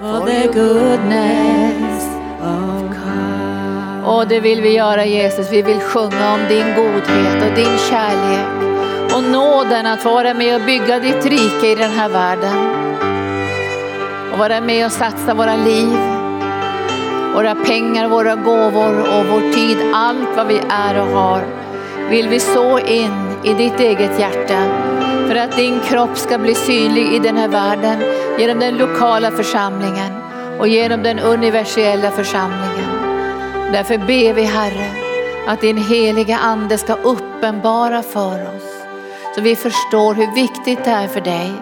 for the goodness of God. Och det vill vi göra Jesus. Vi vill sjunga om din godhet och din kärlek och nåden att få vara med och bygga ditt rike i den här världen. Och vara med och satsa våra liv, våra pengar, våra gåvor och vår tid, allt vad vi är och har vill vi så in i ditt eget hjärta för att din kropp ska bli synlig i den här världen genom den lokala församlingen och genom den universella församlingen. Därför ber vi Herre att din heliga ande ska uppenbara för oss så vi förstår hur viktigt det är för dig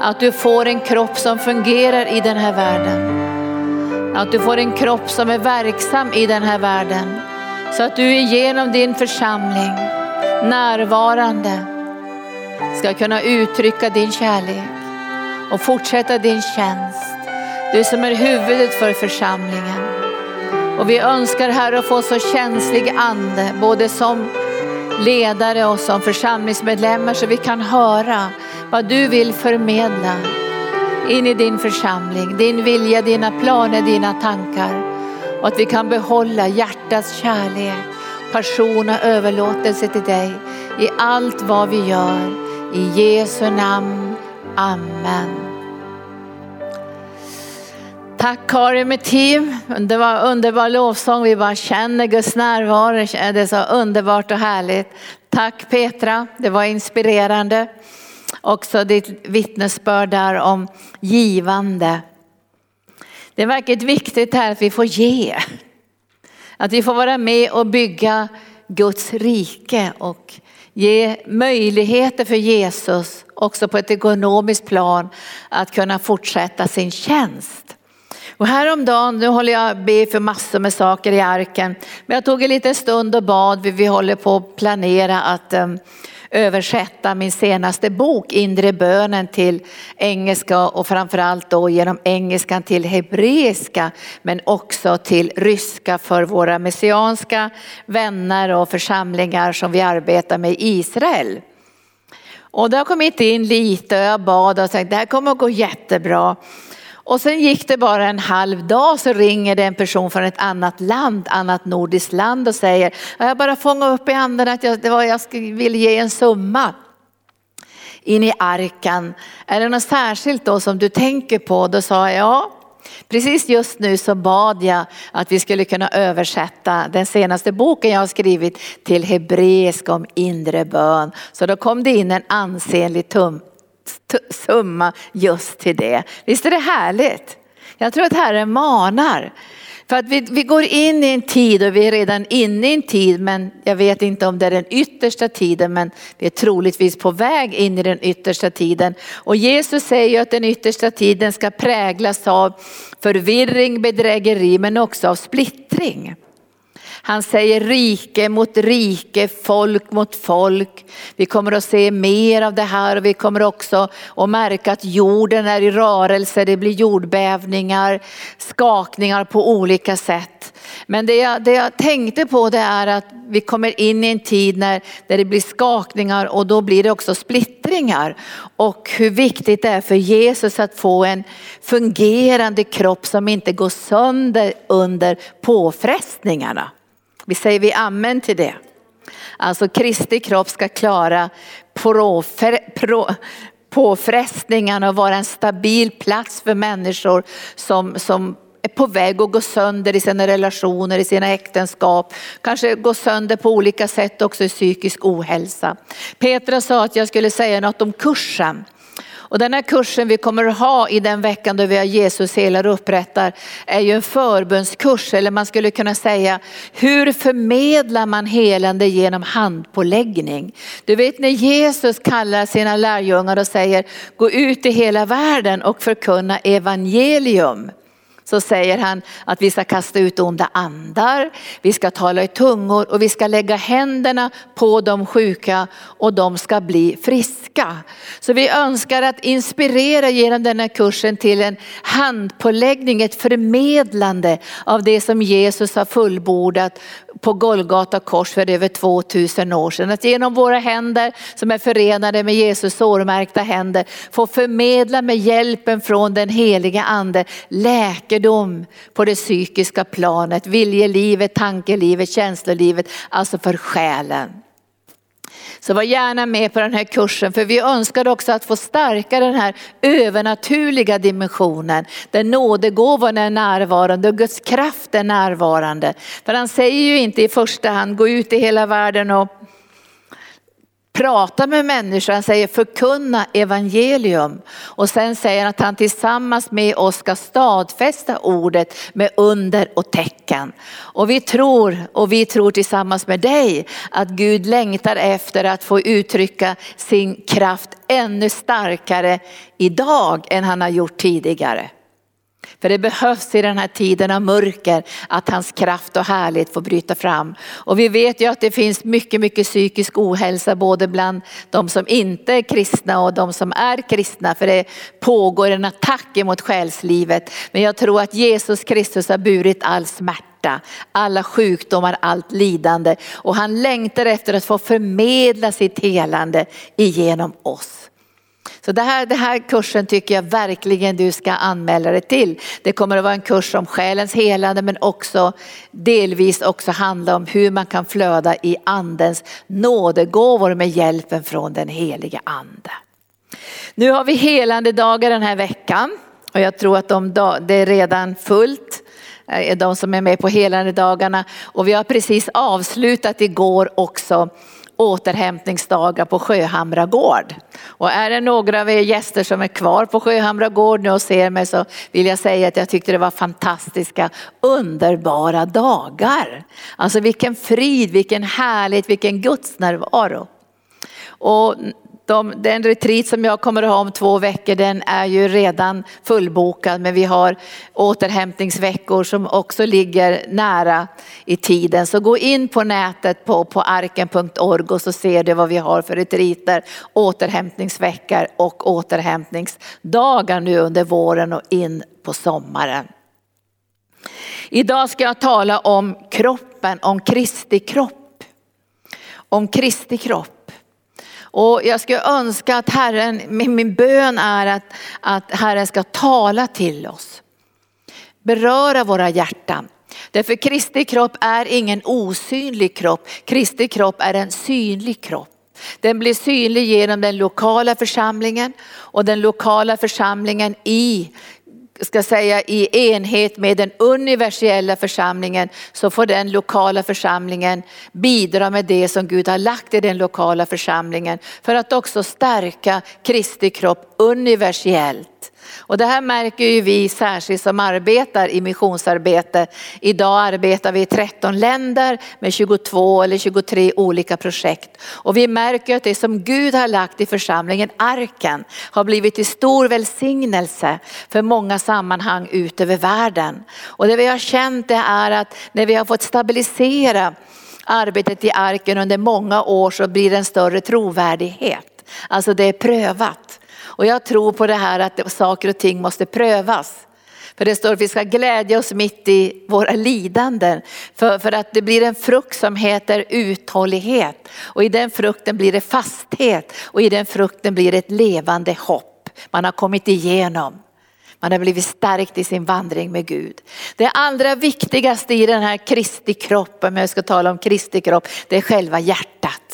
att du får en kropp som fungerar i den här världen. Att du får en kropp som är verksam i den här världen. Så att du genom din församling närvarande ska kunna uttrycka din kärlek och fortsätta din tjänst. Du som är huvudet för församlingen. Och vi önskar Herre att få så känslig ande, både som ledare och som församlingsmedlemmar så vi kan höra vad du vill förmedla in i din församling, din vilja, dina planer, dina tankar. Och att vi kan behålla hjärtats kärlek, passion och överlåtelse till dig i allt vad vi gör. I Jesu namn. Amen. Tack Karin med team. Det var underbar lovsång. Vi bara känner Guds närvaro. Det är så underbart och härligt. Tack Petra, det var inspirerande. Också ditt vittnesbörd där om givande. Det är verkligen viktigt här att vi får ge. Att vi får vara med och bygga Guds rike och ge möjligheter för Jesus också på ett ekonomiskt plan att kunna fortsätta sin tjänst. Och häromdagen, nu håller jag be för massor med saker i arken, men jag tog en liten stund och bad, vi håller på att planera att um, översätta min senaste bok, Inre bönen till engelska och framförallt då genom engelskan till hebreiska men också till ryska för våra messianska vänner och församlingar som vi arbetar med i Israel. Och det har kommit in lite och jag bad och sagt det här kommer att gå jättebra. Och sen gick det bara en halv dag så ringer det en person från ett annat land, annat nordiskt land och säger, jag bara fångade upp i anden att jag, det var, jag ville ge en summa in i arkan. Är det något särskilt då som du tänker på? Då sa jag ja. Precis just nu så bad jag att vi skulle kunna översätta den senaste boken jag har skrivit till hebreiska om inre bön. Så då kom det in en ansenlig tum, summa just till det. Visst är det härligt? Jag tror att Herren manar. För att vi, vi går in i en tid och vi är redan inne i en tid men jag vet inte om det är den yttersta tiden men vi är troligtvis på väg in i den yttersta tiden. Och Jesus säger att den yttersta tiden ska präglas av förvirring, bedrägeri men också av splittring. Han säger rike mot rike, folk mot folk. Vi kommer att se mer av det här och vi kommer också att märka att jorden är i rörelse. Det blir jordbävningar, skakningar på olika sätt. Men det jag, det jag tänkte på det är att vi kommer in i en tid när, där det blir skakningar och då blir det också splittringar. Och hur viktigt det är för Jesus att få en fungerande kropp som inte går sönder under påfrestningarna. Vi säger vi amen till det. Alltså Kristi kropp ska klara påfrestningarna och vara en stabil plats för människor som, som är på väg att gå sönder i sina relationer, i sina äktenskap, kanske gå sönder på olika sätt också i psykisk ohälsa. Petra sa att jag skulle säga något om kursen. Och den här kursen vi kommer att ha i den veckan då vi har Jesus helar och upprättar är ju en förbönskurs eller man skulle kunna säga hur förmedlar man helande genom handpåläggning? Du vet när Jesus kallar sina lärjungar och säger gå ut i hela världen och förkunna evangelium så säger han att vi ska kasta ut onda andar, vi ska tala i tungor och vi ska lägga händerna på de sjuka och de ska bli friska. Så vi önskar att inspirera genom den här kursen till en handpåläggning, ett förmedlande av det som Jesus har fullbordat på Golgata kors för över 2000 år sedan. Att genom våra händer som är förenade med Jesus sårmärkta händer få förmedla med hjälpen från den heliga ande läkedom på det psykiska planet, viljelivet, tankelivet, känslolivet, alltså för själen. Så var gärna med på den här kursen för vi önskar också att få stärka den här övernaturliga dimensionen där nådegåvan är närvarande och Guds kraft är närvarande. För han säger ju inte i första hand gå ut i hela världen och prata med människor, han säger förkunna evangelium. Och sen säger han att han tillsammans med oss ska stadfästa ordet med under och tecken. Och vi tror, och vi tror tillsammans med dig att Gud längtar efter att få uttrycka sin kraft ännu starkare idag än han har gjort tidigare. För det behövs i den här tiden av mörker att hans kraft och härlighet får bryta fram. Och vi vet ju att det finns mycket, mycket psykisk ohälsa både bland de som inte är kristna och de som är kristna. För det pågår en attack mot själslivet. Men jag tror att Jesus Kristus har burit all smärta alla sjukdomar, allt lidande och han längtar efter att få förmedla sitt helande igenom oss. Så det här, det här kursen tycker jag verkligen du ska anmäla dig till. Det kommer att vara en kurs om själens helande men också delvis också handla om hur man kan flöda i andens nådegåvor med hjälpen från den heliga ande. Nu har vi helande dagar den här veckan och jag tror att de, det är redan fullt eh, de som är med på helande dagarna och vi har precis avslutat igår också återhämtningsdagar på Sjöhamra gård. Och är det några av er gäster som är kvar på Sjöhamra gård nu och ser mig så vill jag säga att jag tyckte det var fantastiska, underbara dagar. Alltså vilken frid, vilken härlighet, vilken gudsnärvaro. Och de, den retreat som jag kommer att ha om två veckor den är ju redan fullbokad men vi har återhämtningsveckor som också ligger nära i tiden. Så gå in på nätet på, på arken.org och så ser du vad vi har för retreater, återhämtningsveckor och återhämtningsdagar nu under våren och in på sommaren. Idag ska jag tala om kroppen, om Kristi kropp. Om Kristi kropp. Och jag skulle önska att Herren, min bön är att, att Herren ska tala till oss. Beröra våra hjärtan. Därför Kristi kropp är ingen osynlig kropp. Kristi kropp är en synlig kropp. Den blir synlig genom den lokala församlingen och den lokala församlingen i ska säga i enhet med den universella församlingen så får den lokala församlingen bidra med det som Gud har lagt i den lokala församlingen för att också stärka Kristi kropp universellt. Och det här märker ju vi särskilt som arbetar i missionsarbete. Idag arbetar vi i 13 länder med 22 eller 23 olika projekt. Och vi märker att det som Gud har lagt i församlingen, arken, har blivit till stor välsignelse för många sammanhang ut över världen. Och det vi har känt det är att när vi har fått stabilisera arbetet i arken under många år så blir det en större trovärdighet. Alltså det är prövat. Och jag tror på det här att saker och ting måste prövas. För det står att vi ska glädja oss mitt i våra lidanden. För, för att det blir en frukt som heter uthållighet. Och i den frukten blir det fasthet. Och i den frukten blir det ett levande hopp. Man har kommit igenom. Man har blivit stärkt i sin vandring med Gud. Det allra viktigaste i den här Kristi kropp, om jag ska tala om Kristi kropp, det är själva hjärtat.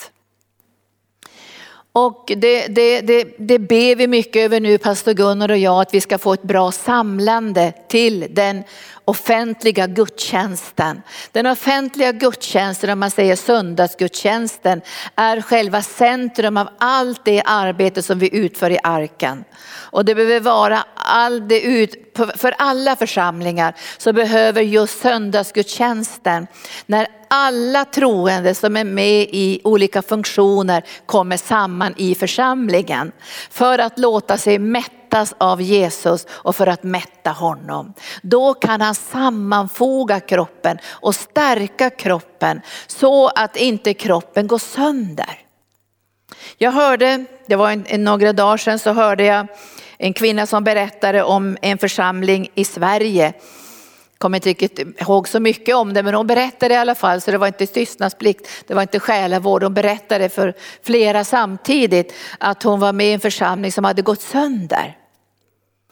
Och det, det, det, det ber vi mycket över nu, pastor Gunnar och jag, att vi ska få ett bra samlande till den offentliga gudstjänsten. Den offentliga gudstjänsten, om man säger söndagsgudstjänsten, är själva centrum av allt det arbete som vi utför i arken. Och det behöver vara all det ut, för alla församlingar så behöver just söndagsgudstjänsten, när alla troende som är med i olika funktioner kommer samman i församlingen för att låta sig mätta mättas av Jesus och för att mätta honom. Då kan han sammanfoga kroppen och stärka kroppen så att inte kroppen går sönder. Jag hörde, det var en, en, några dagar sedan så hörde jag en kvinna som berättade om en församling i Sverige kommer inte riktigt ihåg så mycket om det, men hon berättade i alla fall, så det var inte tystnadsplikt, det var inte själavård. Hon berättade för flera samtidigt att hon var med i en församling som hade gått sönder.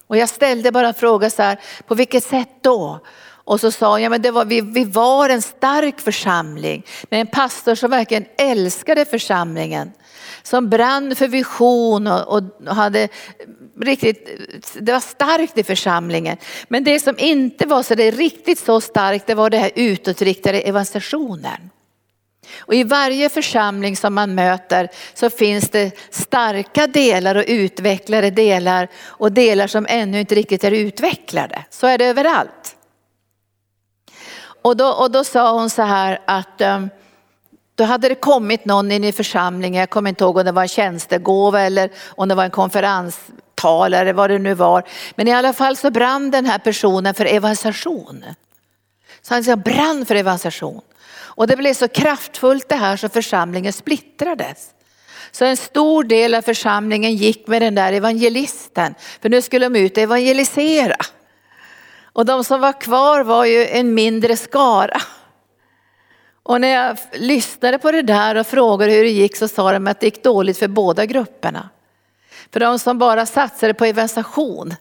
Och jag ställde bara en fråga så här, på vilket sätt då? Och så sa hon, ja men det var, vi, vi var en stark församling med en pastor som verkligen älskade församlingen som brann för vision och, och, hade riktigt, det var starkt i församlingen. Men det som inte var så det riktigt så starkt, det var det här utåtriktade evangelisationen. Och i varje församling som man möter så finns det starka delar och utvecklade delar och delar som ännu inte riktigt är utvecklade. Så är det överallt. Och då, och då sa hon så här att um, då hade det kommit någon in i församlingen, jag kommer inte ihåg om det var en tjänstegåva eller om det var en konferenstalare, vad det nu var. Men i alla fall så brann den här personen för evangelisation. Så han brann för evangelisation. Och det blev så kraftfullt det här så församlingen splittrades. Så en stor del av församlingen gick med den där evangelisten, för nu skulle de ut och evangelisera. Och de som var kvar var ju en mindre skara. Och när jag lyssnade på det där och frågade hur det gick så sa de att det gick dåligt för båda grupperna. För de som bara satsade på evangelisation,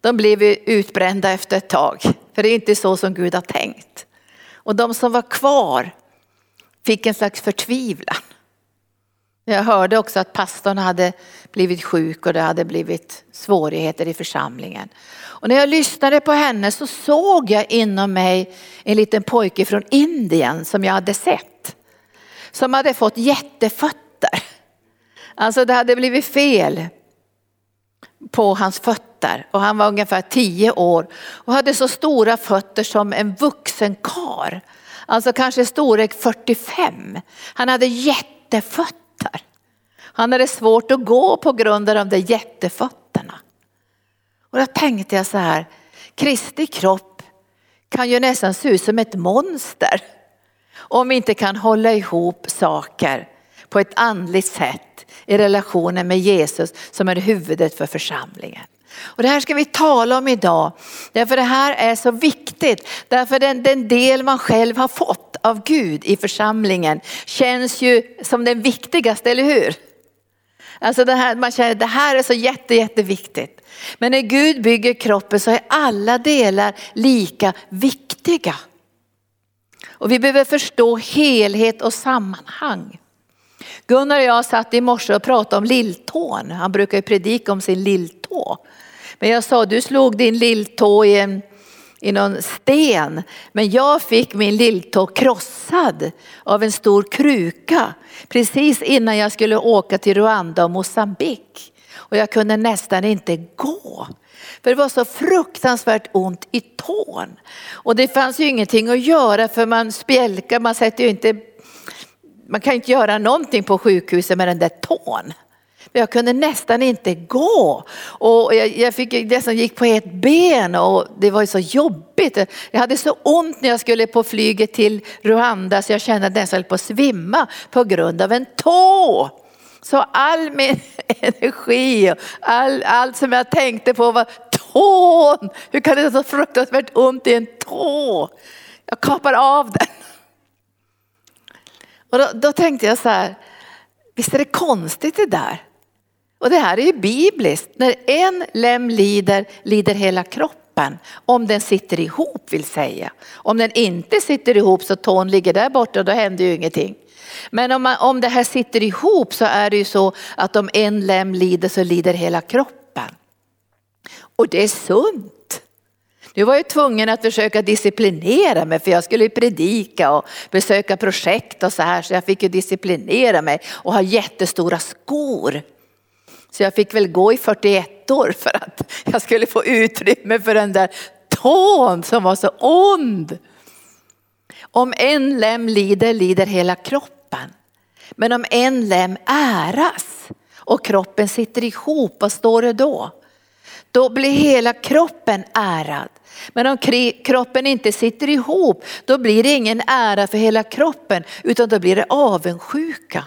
de blev utbrända efter ett tag. För det är inte så som Gud har tänkt. Och de som var kvar fick en slags förtvivlan. Jag hörde också att pastorn hade blivit sjuk och det hade blivit svårigheter i församlingen. Och när jag lyssnade på henne så såg jag inom mig en liten pojke från Indien som jag hade sett. Som hade fått jättefötter. Alltså det hade blivit fel på hans fötter och han var ungefär tio år och hade så stora fötter som en vuxen kar. Alltså kanske storlek 45. Han hade jättefötter. Han hade svårt att gå på grund av de där jättefötterna. Och då tänkte jag så här, Kristi kropp kan ju nästan se ut som ett monster om vi inte kan hålla ihop saker på ett andligt sätt i relationen med Jesus som är huvudet för församlingen. Och det här ska vi tala om idag, därför det här är så viktigt. Därför den, den del man själv har fått av Gud i församlingen känns ju som den viktigaste, eller hur? Alltså det här, man känner det här är så jätte, jätteviktigt. Men när Gud bygger kroppen så är alla delar lika viktiga. Och vi behöver förstå helhet och sammanhang. Gunnar och jag satt i morse och pratade om lilltån. Han brukar ju predika om sin lilltå. Men jag sa, du slog din lilltå i en i någon sten. Men jag fick min lilltå krossad av en stor kruka precis innan jag skulle åka till Rwanda och Mosambik. Och jag kunde nästan inte gå. För det var så fruktansvärt ont i tån. Och det fanns ju ingenting att göra för man spjälkar, man sätter ju inte, man kan inte göra någonting på sjukhuset med den där tån. Men Jag kunde nästan inte gå. Och jag, jag fick, nästan gick på ett ben och det var ju så jobbigt. Jag hade så ont när jag skulle på flyget till Rwanda så jag kände att jag nästan höll på att svimma på grund av en tå. Så all min energi och all, allt som jag tänkte på var tån. Hur kan det vara så fruktansvärt ont i en tå? Jag kapar av den. Och då, då tänkte jag så här, visst är det konstigt det där? Och det här är ju bibliskt. När en lem lider, lider hela kroppen. Om den sitter ihop vill säga. Om den inte sitter ihop så tån ligger där borta, då händer ju ingenting. Men om, man, om det här sitter ihop så är det ju så att om en lem lider så lider hela kroppen. Och det är sunt. Nu var jag tvungen att försöka disciplinera mig för jag skulle predika och besöka projekt och så här så jag fick ju disciplinera mig och ha jättestora skor. Så jag fick väl gå i 41 år för att jag skulle få utrymme för den där tån som var så ond. Om en lem lider, lider hela kroppen. Men om en lem äras och kroppen sitter ihop, vad står det då? då blir hela kroppen ärad. Men om kroppen inte sitter ihop, då blir det ingen ära för hela kroppen, utan då blir det avundsjuka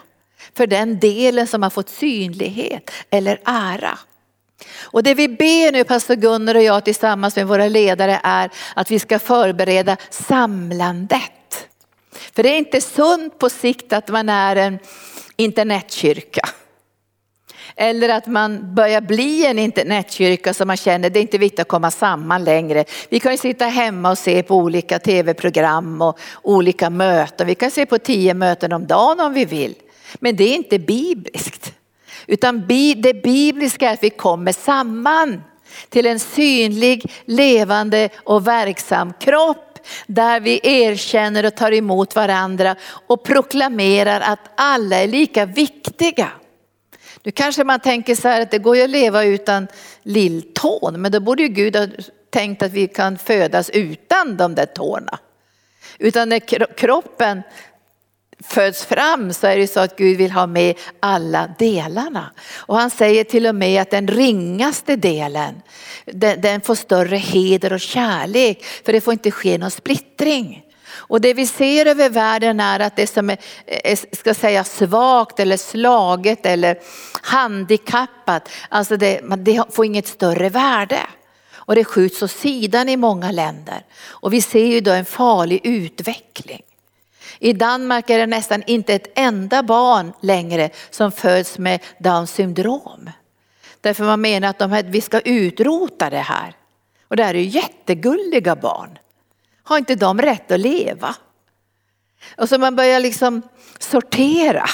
för den delen som har fått synlighet eller ära. Och det vi ber nu, pastor Gunnar och jag tillsammans med våra ledare är att vi ska förbereda samlandet. För det är inte sunt på sikt att man är en internetkyrka. Eller att man börjar bli en internetkyrka som man känner det är inte viktigt att komma samman längre. Vi kan ju sitta hemma och se på olika tv-program och olika möten. Vi kan se på tio möten om dagen om vi vill. Men det är inte bibliskt. Utan det bibliska är att vi kommer samman till en synlig, levande och verksam kropp där vi erkänner och tar emot varandra och proklamerar att alla är lika viktiga. Nu kanske man tänker så här att det går ju att leva utan lilltån, men då borde ju Gud ha tänkt att vi kan födas utan de där tårna. Utan när kroppen föds fram så är det så att Gud vill ha med alla delarna. Och han säger till och med att den ringaste delen, den, den får större heder och kärlek för det får inte ske någon splittring. Och det vi ser över världen är att det som är, ska säga svagt eller slaget eller handikappat, alltså det, det får inget större värde. Och det skjuts åt sidan i många länder. Och vi ser ju då en farlig utveckling. I Danmark är det nästan inte ett enda barn längre som föds med Downs syndrom. Därför man menar att de här, vi ska utrota det här. Och det här är ju jättegulliga barn. Har inte de rätt att leva? Och så man börjar liksom sortera.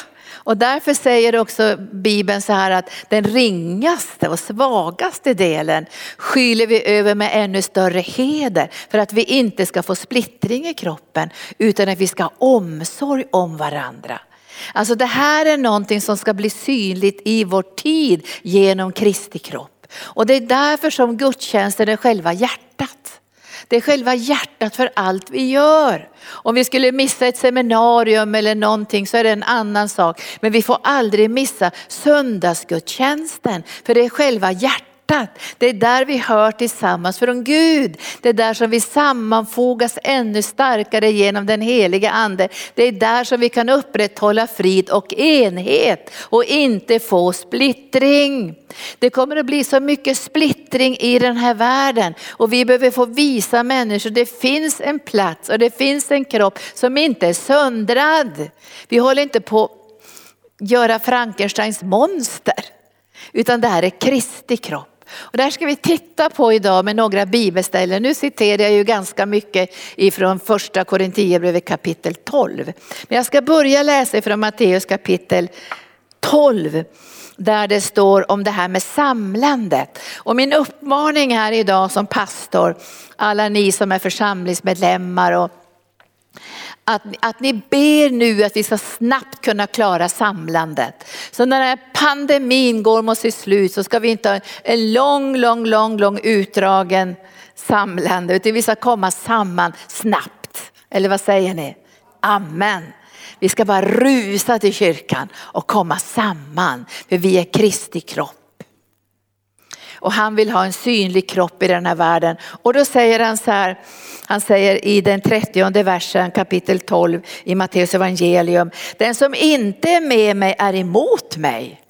Och därför säger också Bibeln så här att den ringaste och svagaste delen skyler vi över med ännu större heder för att vi inte ska få splittring i kroppen utan att vi ska ha omsorg om varandra. Alltså det här är någonting som ska bli synligt i vår tid genom Kristi kropp. Och det är därför som gudstjänsten är själva hjärtat. Det är själva hjärtat för allt vi gör. Om vi skulle missa ett seminarium eller någonting så är det en annan sak. Men vi får aldrig missa söndagsgudstjänsten för det är själva hjärtat hjärtat. Det är där vi hör tillsammans från Gud. Det är där som vi sammanfogas ännu starkare genom den heliga ande. Det är där som vi kan upprätthålla frid och enhet och inte få splittring. Det kommer att bli så mycket splittring i den här världen och vi behöver få visa människor det finns en plats och det finns en kropp som inte är söndrad. Vi håller inte på att göra Frankensteins monster utan det här är Kristi kropp. Och det här ska vi titta på idag med några bibelställen. Nu citerar jag ju ganska mycket ifrån första Korinthierbrevet kapitel 12. Men jag ska börja läsa ifrån Matteus kapitel 12 där det står om det här med samlandet. Och min uppmaning här idag som pastor, alla ni som är församlingsmedlemmar och att, att ni ber nu att vi ska snabbt kunna klara samlandet. Så när den här pandemin går mot sitt slut så ska vi inte ha en lång, lång, lång, lång utdragen samlande utan vi ska komma samman snabbt. Eller vad säger ni? Amen. Vi ska bara rusa till kyrkan och komma samman för vi är Kristi kropp. Och han vill ha en synlig kropp i den här världen. Och då säger han så här, han säger i den 30 versen kapitel 12 i Matteus evangelium. Den som inte är med mig är emot mig.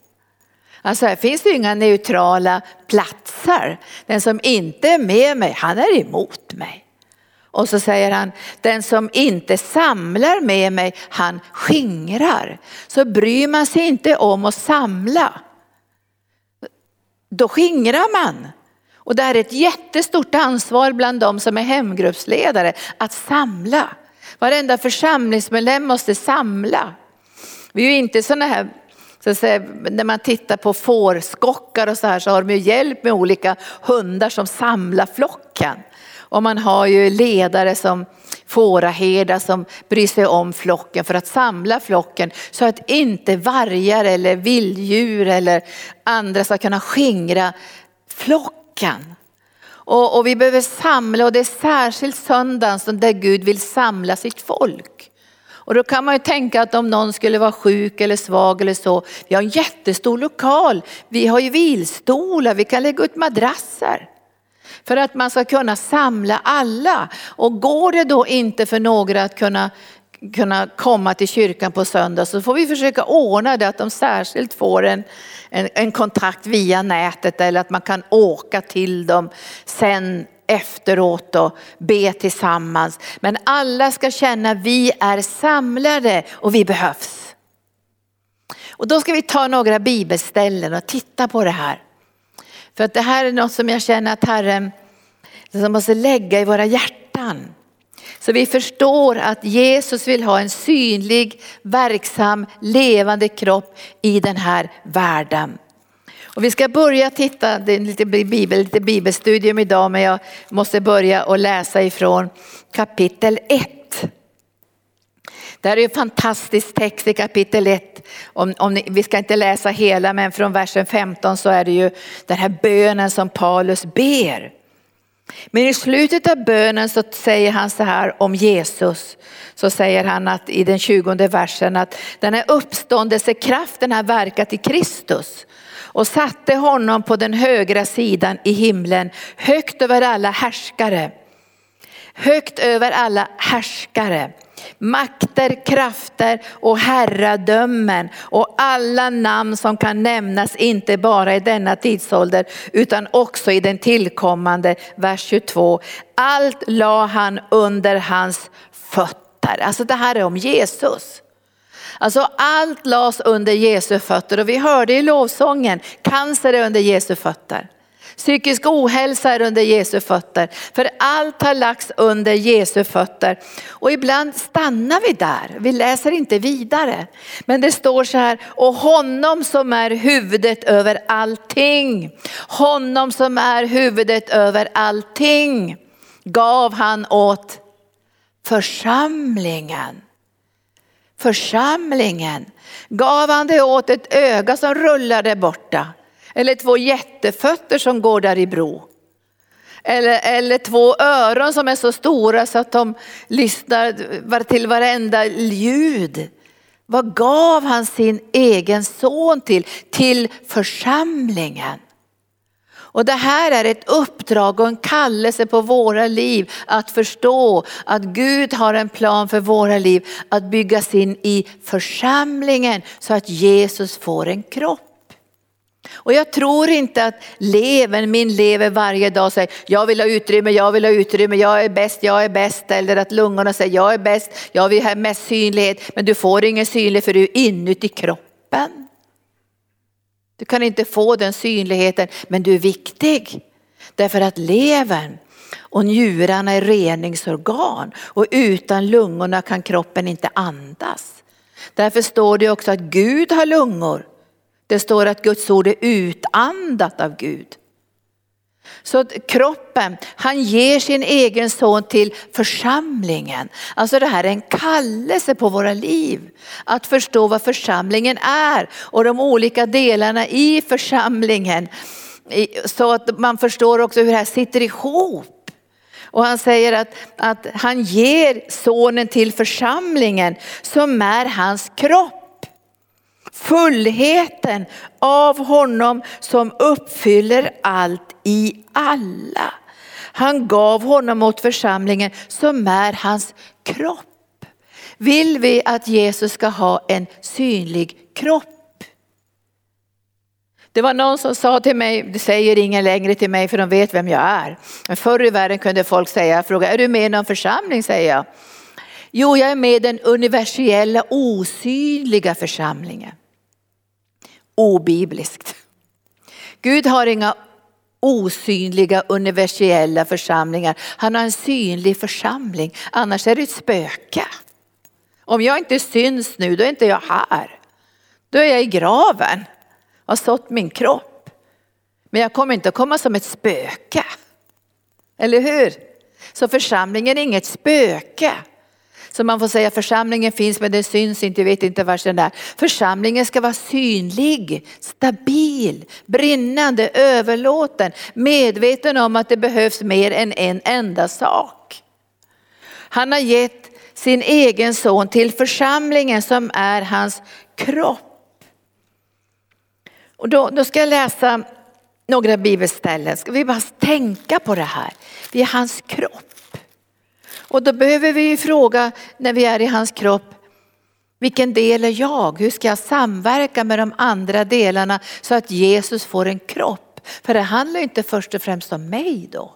Alltså här finns det inga neutrala platser. Den som inte är med mig, han är emot mig. Och så säger han, den som inte samlar med mig, han skingrar. Så bryr man sig inte om att samla, då skingrar man. Och det här är ett jättestort ansvar bland de som är hemgruppsledare att samla. Varenda församlingsmedlem måste samla. Vi är ju inte sådana här, så att säga, när man tittar på fårskockar och så här så har de ju hjälp med olika hundar som samlar flocken. Och man har ju ledare som fåraherdar som bryr sig om flocken för att samla flocken så att inte vargar eller vilddjur eller andra ska kunna skingra flocken. Och, och, vi behöver samla och det är särskilt söndagen som där Gud vill samla sitt folk. Och då kan man ju tänka att om någon skulle vara sjuk eller svag eller så, vi har en jättestor lokal, vi har ju vilstolar, vi kan lägga ut madrasser. För att man ska kunna samla alla. Och går det då inte för några att kunna, kunna komma till kyrkan på söndag så får vi försöka ordna det att de särskilt får en, en, en kontakt via nätet eller att man kan åka till dem sen efteråt och be tillsammans. Men alla ska känna att vi är samlade och vi behövs. Och då ska vi ta några bibelställen och titta på det här. För att det här är något som jag känner att Herren som måste lägga i våra hjärtan. Så vi förstår att Jesus vill ha en synlig, verksam, levande kropp i den här världen. Och vi ska börja titta, det är lite, bibel, lite bibelstudium idag men jag måste börja och läsa ifrån kapitel 1. Det här är en fantastisk text i kapitel 1. Om, om ni, vi ska inte läsa hela men från versen 15 så är det ju den här bönen som Paulus ber. Men i slutet av bönen så säger han så här om Jesus. Så säger han att i den 20 versen att den här uppståndelsekraften har verkat i Kristus och satte honom på den högra sidan i himlen, högt över alla härskare. Högt över alla härskare, makter, krafter och herradömen och alla namn som kan nämnas inte bara i denna tidsålder utan också i den tillkommande, vers 22. Allt la han under hans fötter. Alltså det här är om Jesus. Alltså allt lades under Jesu fötter och vi hörde i lovsången, cancer är under Jesu fötter. Psykisk ohälsa är under Jesu fötter. För allt har lagts under Jesu fötter. Och ibland stannar vi där, vi läser inte vidare. Men det står så här, och honom som är huvudet över allting. Honom som är huvudet över allting gav han åt församlingen församlingen. Gav han det åt ett öga som rullade borta? Eller två jättefötter som går där i bro? Eller, eller två öron som är så stora så att de lyssnar till varenda ljud. Vad gav han sin egen son till? Till församlingen. Och det här är ett uppdrag och en kallelse på våra liv att förstå att Gud har en plan för våra liv att byggas in i församlingen så att Jesus får en kropp. Och jag tror inte att levern, min lever varje dag säger jag vill ha utrymme, jag vill ha utrymme, jag är bäst, jag är bäst. Eller att lungorna säger jag är bäst, jag vill ha mest synlighet. Men du får ingen synlighet för du är inuti kroppen. Du kan inte få den synligheten men du är viktig. Därför att levern och njurarna är reningsorgan och utan lungorna kan kroppen inte andas. Därför står det också att Gud har lungor. Det står att Guds ord är utandat av Gud. Så kroppen, han ger sin egen son till församlingen. Alltså det här är en kallelse på våra liv. Att förstå vad församlingen är och de olika delarna i församlingen. Så att man förstår också hur det här sitter ihop. Och han säger att, att han ger sonen till församlingen som är hans kropp fullheten av honom som uppfyller allt i alla. Han gav honom åt församlingen som är hans kropp. Vill vi att Jesus ska ha en synlig kropp? Det var någon som sa till mig, det säger ingen längre till mig för de vet vem jag är. Men förr i världen kunde folk säga, fråga, är du med i någon församling? säger jag. Jo, jag är med i den universella osynliga församlingen obibliskt. Gud har inga osynliga universella församlingar. Han har en synlig församling, annars är det ett spöke. Om jag inte syns nu, då är inte jag här. Då är jag i graven och har sått min kropp. Men jag kommer inte att komma som ett spöke. Eller hur? Så församlingen är inget spöke. Så man får säga församlingen finns men den syns inte, vet inte var den är. Församlingen ska vara synlig, stabil, brinnande, överlåten, medveten om att det behövs mer än en enda sak. Han har gett sin egen son till församlingen som är hans kropp. Och då, då ska jag läsa några bibelställen. Ska vi bara tänka på det här. Vi är hans kropp. Och då behöver vi ju fråga när vi är i hans kropp, vilken del är jag? Hur ska jag samverka med de andra delarna så att Jesus får en kropp? För det handlar inte först och främst om mig då.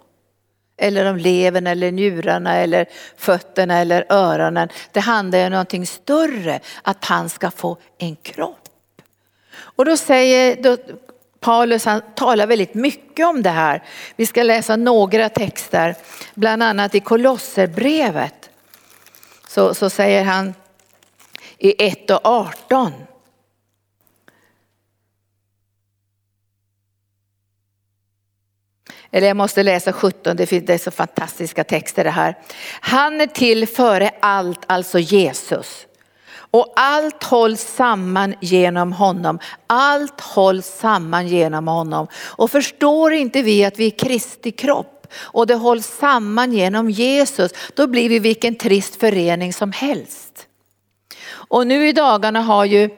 Eller om levern eller njurarna eller fötterna eller öronen. Det handlar om någonting större, att han ska få en kropp. Och då säger då, Paulus, han talar väldigt mycket om det här. Vi ska läsa några texter, bland annat i Kolosserbrevet. Så, så säger han i 1 och 18. Eller jag måste läsa 17, det är så fantastiska texter det här. Han är till före allt, alltså Jesus. Och allt hålls samman genom honom. Allt hålls samman genom honom. Och förstår inte vi att vi är Kristi kropp och det hålls samman genom Jesus, då blir vi vilken trist förening som helst. Och nu i dagarna har ju,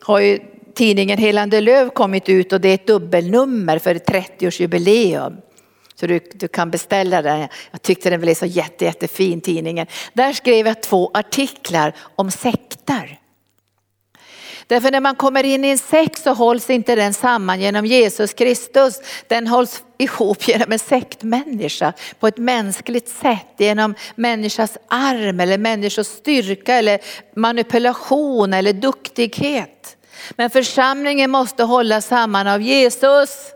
har ju tidningen Helande Löv kommit ut och det är ett dubbelnummer för ett 30-årsjubileum. Så du, du kan beställa den. Jag tyckte den blev så jätte, jättefin tidningen. Där skrev jag två artiklar om sekter. Därför när man kommer in i en sekt så hålls inte den samman genom Jesus Kristus. Den hålls ihop genom en sektmänniska på ett mänskligt sätt. Genom människans arm eller människors styrka eller manipulation eller duktighet. Men församlingen måste hålla samman av Jesus.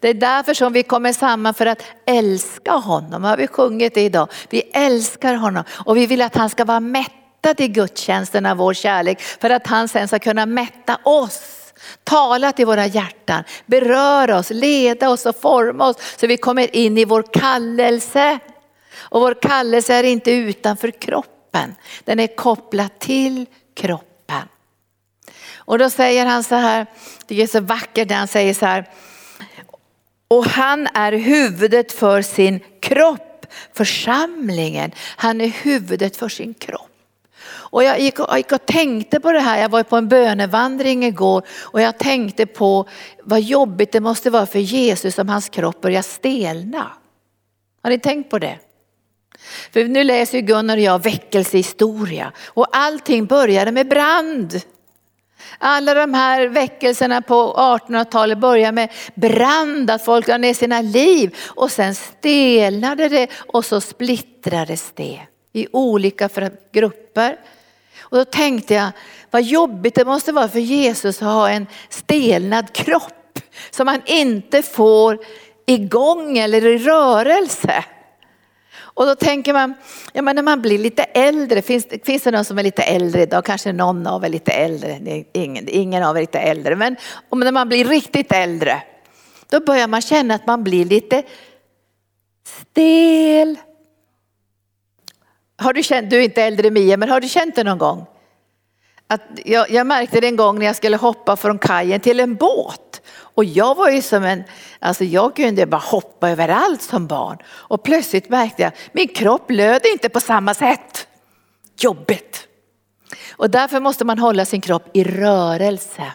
Det är därför som vi kommer samman för att älska honom. Har vi sjungit det idag? Vi älskar honom och vi vill att han ska vara mättad i gudstjänsten av vår kärlek för att han sen ska kunna mätta oss. Tala till våra hjärtan, beröra oss, leda oss och forma oss så vi kommer in i vår kallelse. Och vår kallelse är inte utanför kroppen, den är kopplad till kroppen. Och då säger han så här, det är så vackert när han säger så här, och han är huvudet för sin kropp, församlingen. Han är huvudet för sin kropp. Och jag gick, och, jag gick och tänkte på det här, jag var på en bönevandring igår och jag tänkte på vad jobbigt det måste vara för Jesus om hans kropp börjar stelna. Har ni tänkt på det? För nu läser ju Gunnar och jag väckelsehistoria och allting började med brand. Alla de här väckelserna på 1800-talet började med brand, att folk la ner sina liv och sen stelnade det och så splittrades det i olika grupper. Och då tänkte jag, vad jobbigt det måste vara för Jesus att ha en stelnad kropp som han inte får igång eller i rörelse. Och då tänker man, ja men när man blir lite äldre, finns, finns det någon som är lite äldre idag? Kanske någon av er är lite äldre, ingen, ingen av er är lite äldre. Men om när man blir riktigt äldre, då börjar man känna att man blir lite stel. Har du känt, du är inte äldre Mia, men har du känt det någon gång? Att jag, jag märkte det en gång när jag skulle hoppa från kajen till en båt. Och jag var ju som en, alltså jag kunde bara hoppa överallt som barn. Och plötsligt märkte jag, min kropp löd inte på samma sätt. Jobbigt. Och därför måste man hålla sin kropp i rörelse.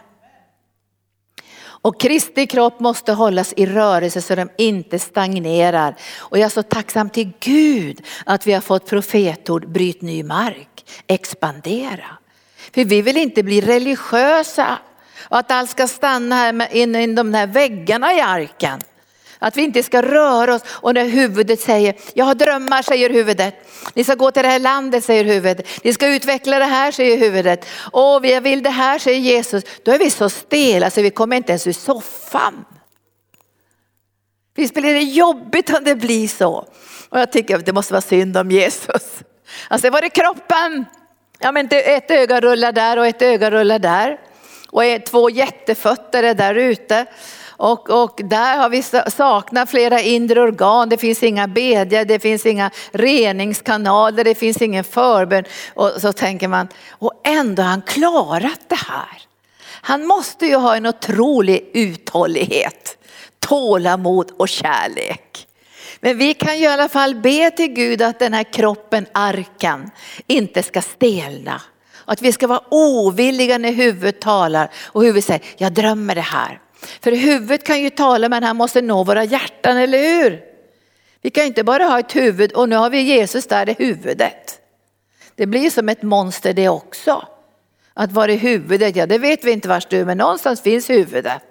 Och Kristi kropp måste hållas i rörelse så de inte stagnerar. Och jag är så tacksam till Gud att vi har fått profetord, bryt ny mark, expandera. För vi vill inte bli religiösa och att allt ska stanna här inne i de här väggarna i arken. Att vi inte ska röra oss och när huvudet säger, jag har drömmar säger huvudet. Ni ska gå till det här landet säger huvudet. Ni ska utveckla det här säger huvudet. Åh, jag vill det här säger Jesus. Då är vi så stela så vi kommer inte ens ur soffan. Visst blir det jobbigt om det blir så. Och jag tycker att det måste vara synd om Jesus. Alltså var det kroppen? Ja men ett öga rullar där och ett öga rullar där. Och två jättefötter är där ute. Och, och där har vi saknat flera inre organ. Det finns inga bedjare, det finns inga reningskanaler, det finns ingen förbön. Och så tänker man, och ändå har han klarat det här. Han måste ju ha en otrolig uthållighet, tålamod och kärlek. Men vi kan ju i alla fall be till Gud att den här kroppen, arkan, inte ska stelna. Att vi ska vara ovilliga när huvudet talar och huvudet säger, jag drömmer det här. För huvudet kan ju tala men han måste nå våra hjärtan, eller hur? Vi kan inte bara ha ett huvud och nu har vi Jesus där i huvudet. Det blir som ett monster det också. Att vara i huvudet, ja det vet vi inte vars du men någonstans finns huvudet.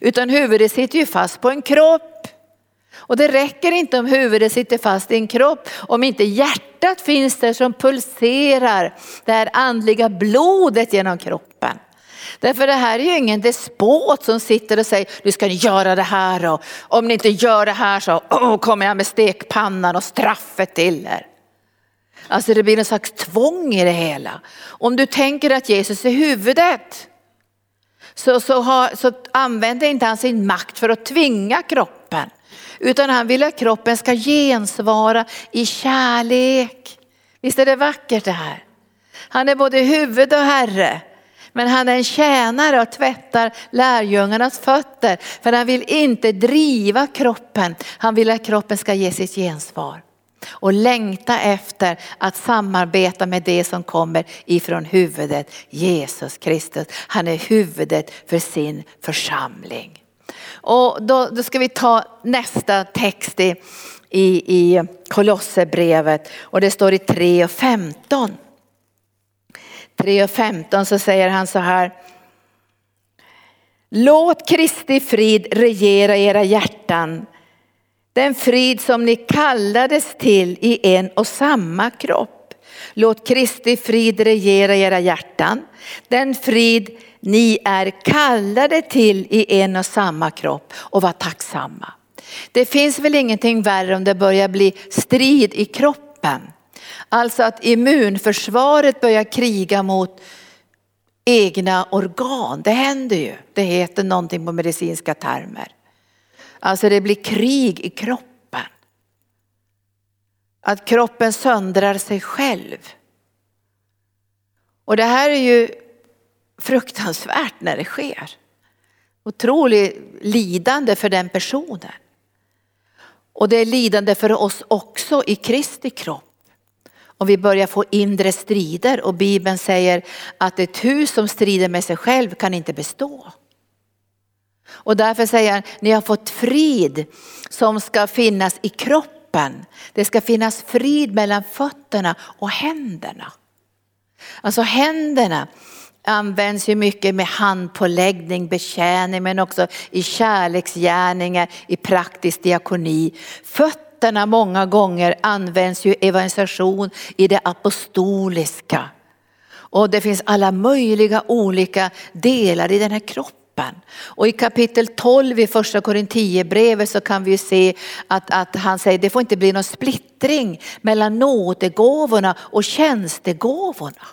Utan huvudet sitter ju fast på en kropp. Och det räcker inte om huvudet sitter fast i en kropp, om inte hjärtat finns där som pulserar det här andliga blodet genom kroppen. Därför det här är ju ingen despot som sitter och säger, nu ska ni göra det här och om ni inte gör det här så oh, kommer jag med stekpannan och straffet till er. Alltså det blir en slags tvång i det hela. Om du tänker att Jesus är huvudet så, så, har, så använder inte han sin makt för att tvinga kroppen. Utan han vill att kroppen ska gensvara i kärlek. Visst är det vackert det här? Han är både huvud och herre. Men han är en tjänare och tvättar lärjungarnas fötter. För han vill inte driva kroppen, han vill att kroppen ska ge sitt gensvar. Och längta efter att samarbeta med det som kommer ifrån huvudet, Jesus Kristus. Han är huvudet för sin församling. Och då, då ska vi ta nästa text i, i, i Kolosserbrevet och det står i 3 och 15. 3 och 15 så säger han så här. Låt Kristi frid regera era hjärtan. Den frid som ni kallades till i en och samma kropp. Låt Kristi frid regera era hjärtan. Den frid ni är kallade till i en och samma kropp och var tacksamma. Det finns väl ingenting värre om det börjar bli strid i kroppen. Alltså att immunförsvaret börjar kriga mot egna organ. Det händer ju. Det heter någonting på medicinska termer. Alltså det blir krig i kroppen. Att kroppen söndrar sig själv. Och det här är ju fruktansvärt när det sker. Otroligt lidande för den personen. Och det är lidande för oss också i Kristi kropp. Om vi börjar få inre strider och Bibeln säger att ett hus som strider med sig själv kan inte bestå. Och därför säger han, ni har fått frid som ska finnas i kroppen. Det ska finnas frid mellan fötterna och händerna. Alltså händerna används ju mycket med handpåläggning, betjäning men också i kärleksgärningar, i praktisk diakoni. Fötterna många gånger används ju evangelisation i det apostoliska. Och det finns alla möjliga olika delar i den här kroppen kroppen. Och i kapitel 12 i första Korinthierbrevet så kan vi se att, att han säger det får inte bli någon splittring mellan nådegåvorna och tjänstegåvorna.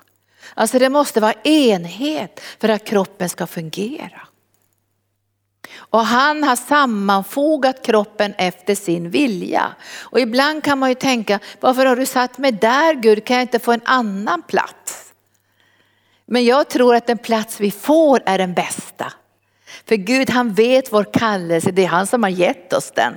Alltså det måste vara enhet för att kroppen ska fungera. Och han har sammanfogat kroppen efter sin vilja. Och ibland kan man ju tänka, varför har du satt mig där Gud, kan jag inte få en annan plats? Men jag tror att den plats vi får är den bästa. För Gud han vet vår kallelse, det är han som har gett oss den.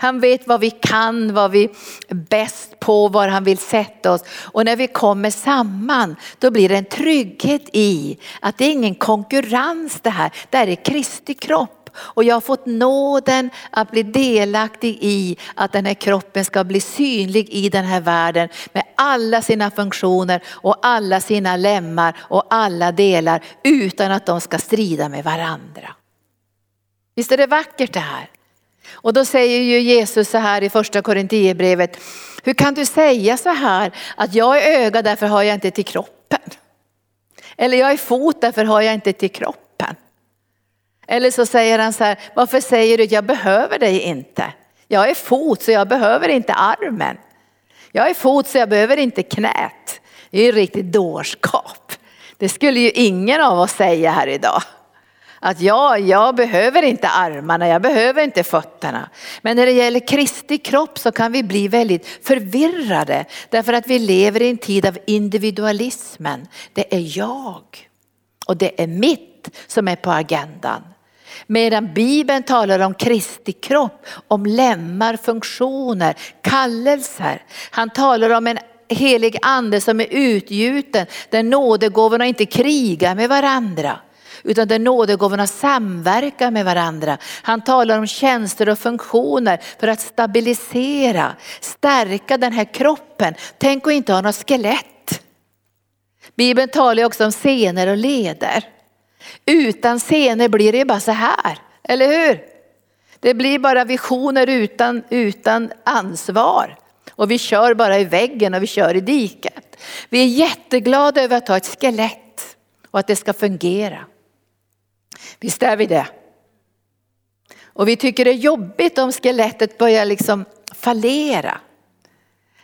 Han vet vad vi kan, vad vi är bäst på, var han vill sätta oss. Och när vi kommer samman då blir det en trygghet i att det är ingen konkurrens det här. Det här är Kristi kropp. Och jag har fått nåden att bli delaktig i att den här kroppen ska bli synlig i den här världen med alla sina funktioner och alla sina lemmar och alla delar utan att de ska strida med varandra. Visst är det vackert det här? Och då säger ju Jesus så här i första Korinthierbrevet, hur kan du säga så här att jag är öga därför har jag inte till kroppen? Eller jag är fot därför har jag inte till kroppen. Eller så säger han så här, varför säger du att jag behöver dig inte? Jag är fot så jag behöver inte armen. Jag är fot så jag behöver inte knät. Det är ju riktigt dårskap. Det skulle ju ingen av oss säga här idag. Att ja, jag behöver inte armarna, jag behöver inte fötterna. Men när det gäller Kristi kropp så kan vi bli väldigt förvirrade. Därför att vi lever i en tid av individualismen. Det är jag och det är mitt som är på agendan. Medan Bibeln talar om Kristi kropp, om lemmar, funktioner, kallelser. Han talar om en helig ande som är utgjuten, där nådegåvorna inte krigar med varandra utan där nådegåvorna samverkar med varandra. Han talar om tjänster och funktioner för att stabilisera, stärka den här kroppen. Tänk att inte ha något skelett. Bibeln talar också om senor och leder. Utan senor blir det bara så här, eller hur? Det blir bara visioner utan, utan ansvar. Och vi kör bara i väggen och vi kör i diket. Vi är jätteglada över att ha ett skelett och att det ska fungera. Visst är vi det? Och vi tycker det är jobbigt om skelettet börjar liksom fallera.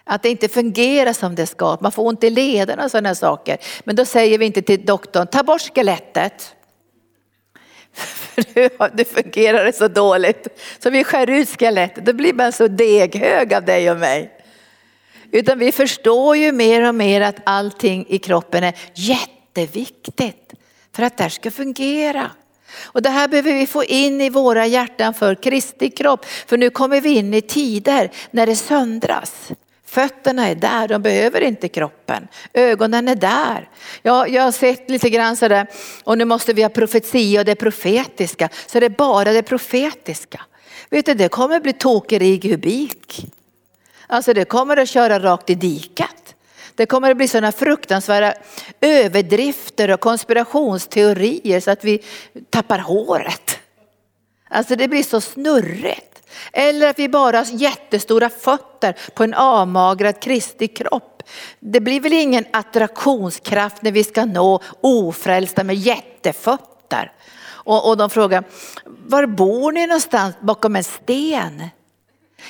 Att det inte fungerar som det ska, man får ont i lederna och sådana saker. Men då säger vi inte till doktorn, ta bort skelettet. För nu fungerar det så dåligt. Så vi skär ut skelettet, då blir man så deghög av dig och mig. Utan vi förstår ju mer och mer att allting i kroppen är jätteviktigt för att det här ska fungera. Och det här behöver vi få in i våra hjärtan för Kristi kropp. För nu kommer vi in i tider när det söndras. Fötterna är där, de behöver inte kroppen. Ögonen är där. Jag, jag har sett lite grann sådär, och nu måste vi ha profetia och det profetiska. Så det är bara det profetiska. Vet du, det kommer bli tokeri i kubik. Alltså det kommer att köra rakt i diket. Det kommer att bli sådana fruktansvärda överdrifter och konspirationsteorier så att vi tappar håret. Alltså det blir så snurrigt. Eller att vi bara har jättestora fötter på en avmagrad Kristi kropp. Det blir väl ingen attraktionskraft när vi ska nå ofrälsta med jättefötter. Och, och de frågar, var bor ni någonstans bakom en sten?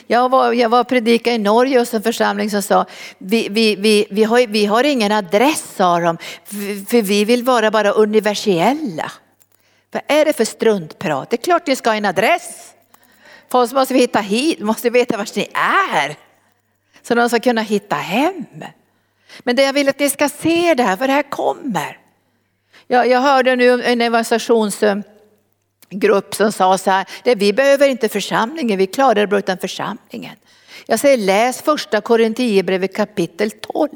Jag var, jag var predika i Norge hos en församling som sa, vi, vi, vi, vi, har, vi har ingen adress sa de, för vi vill vara bara universella. Vad är det för struntprat? Det är klart ni ska ha en adress. Folk måste vi hitta hit, måste veta var ni är. Så de ska kunna hitta hem. Men det jag vill att ni ska se det här, för det här kommer. Jag, jag hörde nu en evangelisations grupp som sa så här, vi behöver inte församlingen, vi klarar det bra utan församlingen. Jag säger läs första Korinthierbrevet kapitel 12.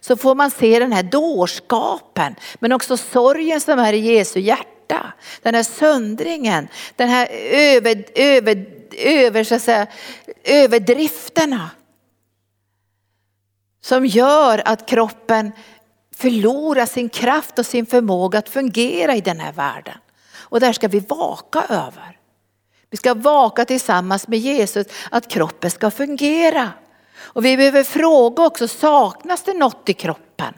Så får man se den här dårskapen men också sorgen som är i Jesu hjärta. Den här söndringen, den här över, över, över, så att säga, överdrifterna. Som gör att kroppen förlorar sin kraft och sin förmåga att fungera i den här världen. Och där ska vi vaka över. Vi ska vaka tillsammans med Jesus att kroppen ska fungera. Och vi behöver fråga också, saknas det något i kroppen?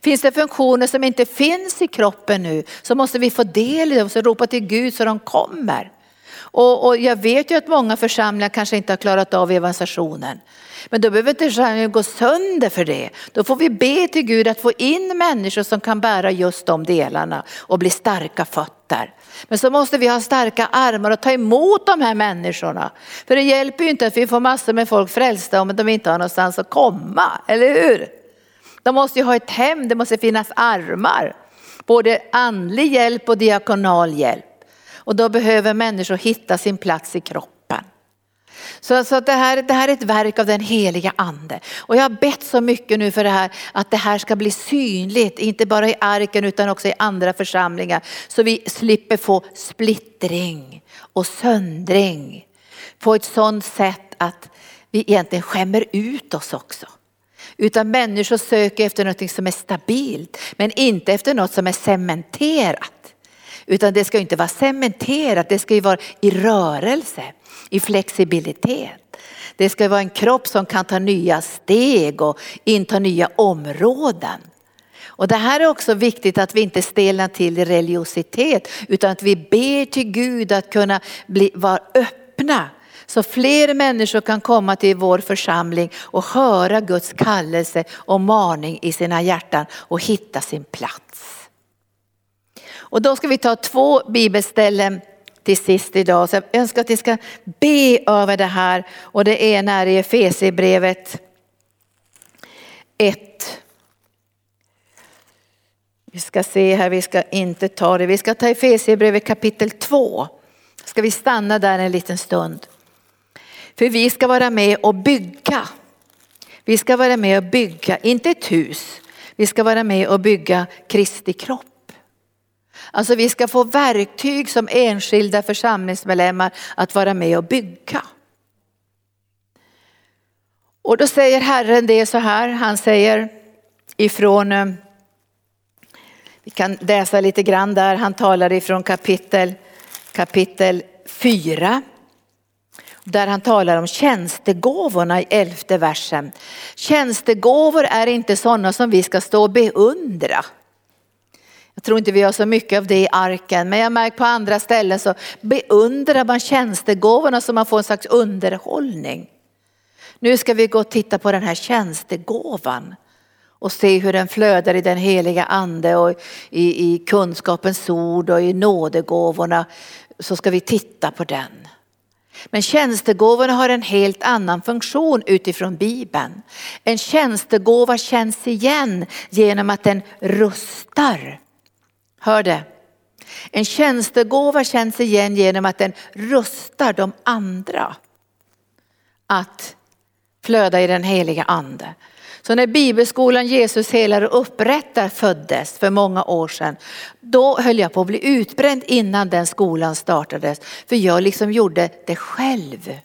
Finns det funktioner som inte finns i kroppen nu så måste vi få del i dem, och ropa till Gud så de kommer. Och, och, jag vet ju att många församlingar kanske inte har klarat av evangelisationen. Men då behöver inte församlingen gå sönder för det. Då får vi be till Gud att få in människor som kan bära just de delarna och bli starka fötter. Men så måste vi ha starka armar och ta emot de här människorna. För det hjälper ju inte att vi får massor med folk frälsta om de inte har någonstans att komma, eller hur? De måste ju ha ett hem, det måste finnas armar. Både andlig hjälp och diakonal hjälp. Och då behöver människor hitta sin plats i kroppen. Så, så det, här, det här är ett verk av den heliga ande. Och jag har bett så mycket nu för det här, att det här ska bli synligt, inte bara i arken utan också i andra församlingar. Så vi slipper få splittring och söndring på ett sådant sätt att vi egentligen skämmer ut oss också. Utan människor söker efter något som är stabilt, men inte efter något som är cementerat. Utan det ska inte vara cementerat, det ska ju vara i rörelse i flexibilitet. Det ska vara en kropp som kan ta nya steg och inta nya områden. Och det här är också viktigt att vi inte stelnar till i religiositet utan att vi ber till Gud att kunna bli, vara öppna så fler människor kan komma till vår församling och höra Guds kallelse och maning i sina hjärtan och hitta sin plats. Och då ska vi ta två bibelställen till sist idag. Så jag önskar att ni ska be över det här och det ena är i Efesierbrevet 1. Vi ska se här, vi ska inte ta det. Vi ska ta Efesierbrevet kapitel 2. Ska vi stanna där en liten stund. För vi ska vara med och bygga. Vi ska vara med och bygga, inte ett hus. Vi ska vara med och bygga Kristi kropp. Alltså vi ska få verktyg som enskilda församlingsmedlemmar att vara med och bygga. Och då säger Herren det så här, han säger ifrån, eh, vi kan läsa lite grann där, han talar ifrån kapitel, kapitel 4. Där han talar om tjänstegåvorna i elfte versen. Tjänstegåvor är inte sådana som vi ska stå och beundra. Jag tror inte vi har så mycket av det i arken, men jag märker på andra ställen så beundrar man tjänstegåvorna så man får en slags underhållning. Nu ska vi gå och titta på den här tjänstegåvan och se hur den flödar i den heliga ande och i, i kunskapens ord och i nådegåvorna. Så ska vi titta på den. Men tjänstegåvorna har en helt annan funktion utifrån Bibeln. En tjänstegåva känns igen genom att den rustar. Hör det? En tjänstegåva känns igen genom att den rustar de andra att flöda i den heliga ande. Så när bibelskolan Jesus helar och upprättar föddes för många år sedan, då höll jag på att bli utbränd innan den skolan startades. För jag liksom gjorde det själv.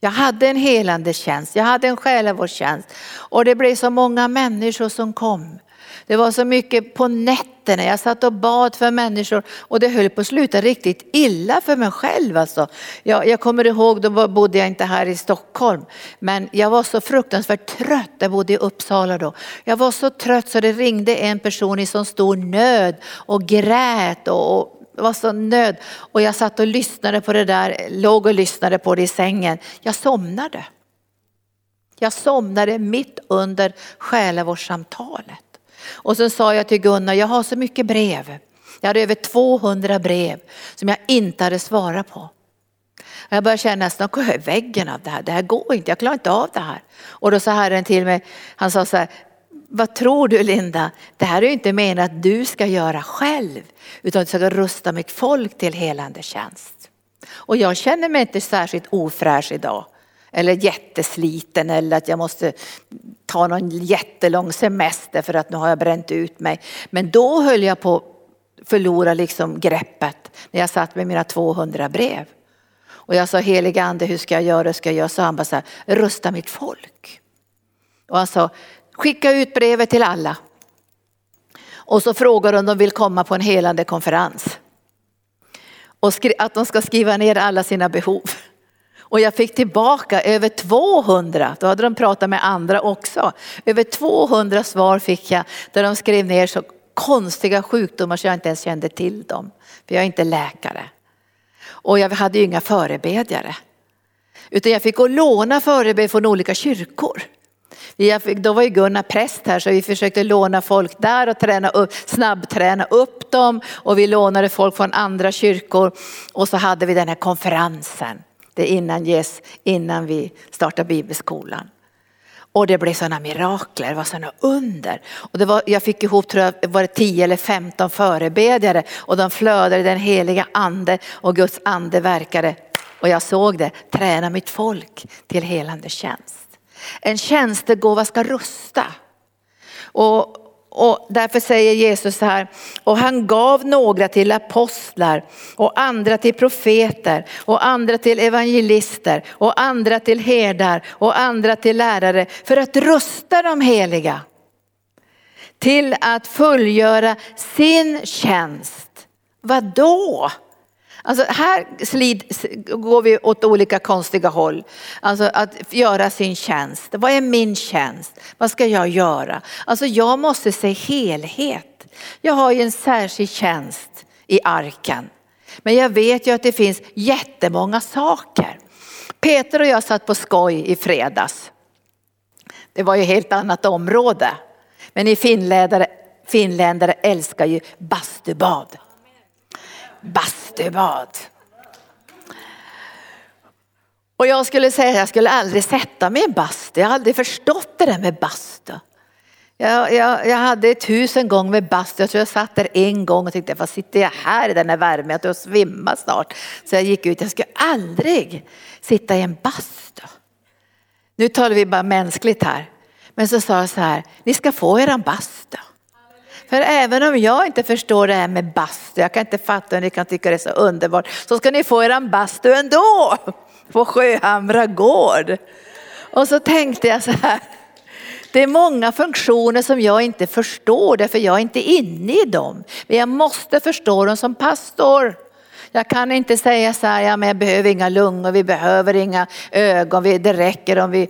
Jag hade en helande tjänst, jag hade en själavårdstjänst och det blev så många människor som kom. Det var så mycket på nätterna, jag satt och bad för människor och det höll på att sluta riktigt illa för mig själv. Alltså. Jag, jag kommer ihåg, då bodde jag inte här i Stockholm, men jag var så fruktansvärt trött, jag bodde i Uppsala då. Jag var så trött så det ringde en person i så stor nöd och grät och, och var så nöd. Och jag satt och lyssnade på det där, låg och lyssnade på det i sängen. Jag somnade. Jag somnade mitt under själavårdssamtalet. Och så sa jag till Gunnar, jag har så mycket brev. Jag hade över 200 brev som jag inte hade svarat på. Jag började känna att snart går jag i väggen av det här. Det här går inte, jag klarar inte av det här. Och då sa Herren till mig, han sa så här, vad tror du Linda? Det här är ju inte menat att du ska göra själv, utan du ska rusta mitt folk till helande tjänst. Och jag känner mig inte särskilt ofräsch idag eller jättesliten eller att jag måste ta någon jättelång semester för att nu har jag bränt ut mig. Men då höll jag på att förlora liksom greppet när jag satt med mina 200 brev. Och jag sa heliga ande hur ska jag göra, hur ska jag göra? Så han bara så här, rusta mitt folk. Och han sa skicka ut brevet till alla. Och så frågar om de vill komma på en helande konferens. Och att de ska skriva ner alla sina behov. Och jag fick tillbaka över 200, då hade de pratat med andra också. Över 200 svar fick jag där de skrev ner så konstiga sjukdomar så jag inte ens kände till dem. För jag är inte läkare. Och jag hade ju inga förebedjare. Utan jag fick gå och låna förebed från olika kyrkor. Fick, då var ju Gunnar präst här så vi försökte låna folk där och träna upp, snabbträna upp dem. Och vi lånade folk från andra kyrkor. Och så hade vi den här konferensen. Det innan, yes, innan vi startade bibelskolan. Och det blev sådana mirakler, det var sådana under. Och det var, jag fick ihop, tror jag, var det 10 eller 15 förebedjare och de flödade i den heliga ande och Guds ande verkade. Och jag såg det, träna mitt folk till helande tjänst. En tjänstegåva ska rusta. Och och därför säger Jesus så här, och han gav några till apostlar och andra till profeter och andra till evangelister och andra till herdar och andra till lärare för att rusta de heliga till att fullgöra sin tjänst. Vad då? Alltså här slid, går vi åt olika konstiga håll. Alltså att göra sin tjänst. Vad är min tjänst? Vad ska jag göra? Alltså jag måste se helhet. Jag har ju en särskild tjänst i arken. Men jag vet ju att det finns jättemånga saker. Peter och jag satt på skoj i fredags. Det var ju helt annat område. Men ni finländare, finländare älskar ju bastubad bastubad. Och jag skulle säga att jag skulle aldrig sätta mig i en bastu. Jag har aldrig förstått det där med bastu. Jag, jag, jag, hade ett hus en gång med bastu. Jag tror jag satt där en gång och tänkte, vad sitter jag här i den här värmen? Jag tror jag svimmar snart. Så jag gick ut. Jag skulle aldrig sitta i en bastu. Nu talar vi bara mänskligt här. Men så sa jag så här, ni ska få er en bastu. För även om jag inte förstår det här med bastu, jag kan inte fatta hur ni kan tycka det är så underbart, så ska ni få eran bastu ändå på Sjöhamra gård. Och så tänkte jag så här, det är många funktioner som jag inte förstår därför jag är inte inne i dem. Men jag måste förstå dem som pastor. Jag kan inte säga så här, ja men jag behöver inga lungor, vi behöver inga ögon, det räcker om vi,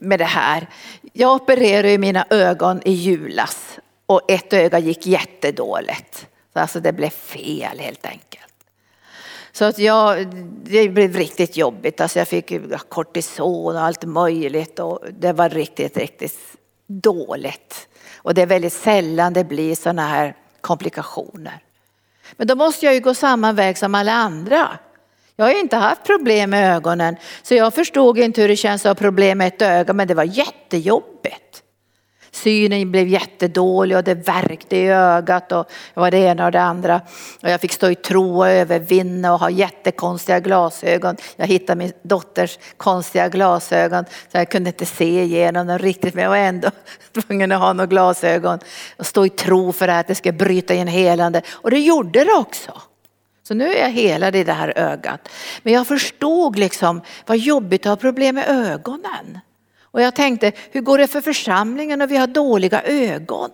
med det här. Jag opererade mina ögon i julas och ett öga gick jättedåligt. Alltså det blev fel helt enkelt. Så att jag, det blev riktigt jobbigt. Alltså jag fick kortison och allt möjligt och det var riktigt, riktigt dåligt. Och det är väldigt sällan det blir sådana här komplikationer. Men då måste jag ju gå samma väg som alla andra. Jag har inte haft problem med ögonen så jag förstod inte hur det känns att ha problem med ett öga men det var jättejobbigt. Synen blev jättedålig och det värkte i ögat och det var det ena och det andra. Och jag fick stå i tro och övervinna och ha jättekonstiga glasögon. Jag hittade min dotters konstiga glasögon så jag kunde inte se igenom dem riktigt men jag var ändå tvungen att ha några glasögon och stå i tro för att det ska bryta in helande. Och det gjorde det också. Så nu är jag helad i det här ögat. Men jag förstod liksom vad jobbigt att ha problem med ögonen. Och jag tänkte, hur går det för församlingen när vi har dåliga ögon?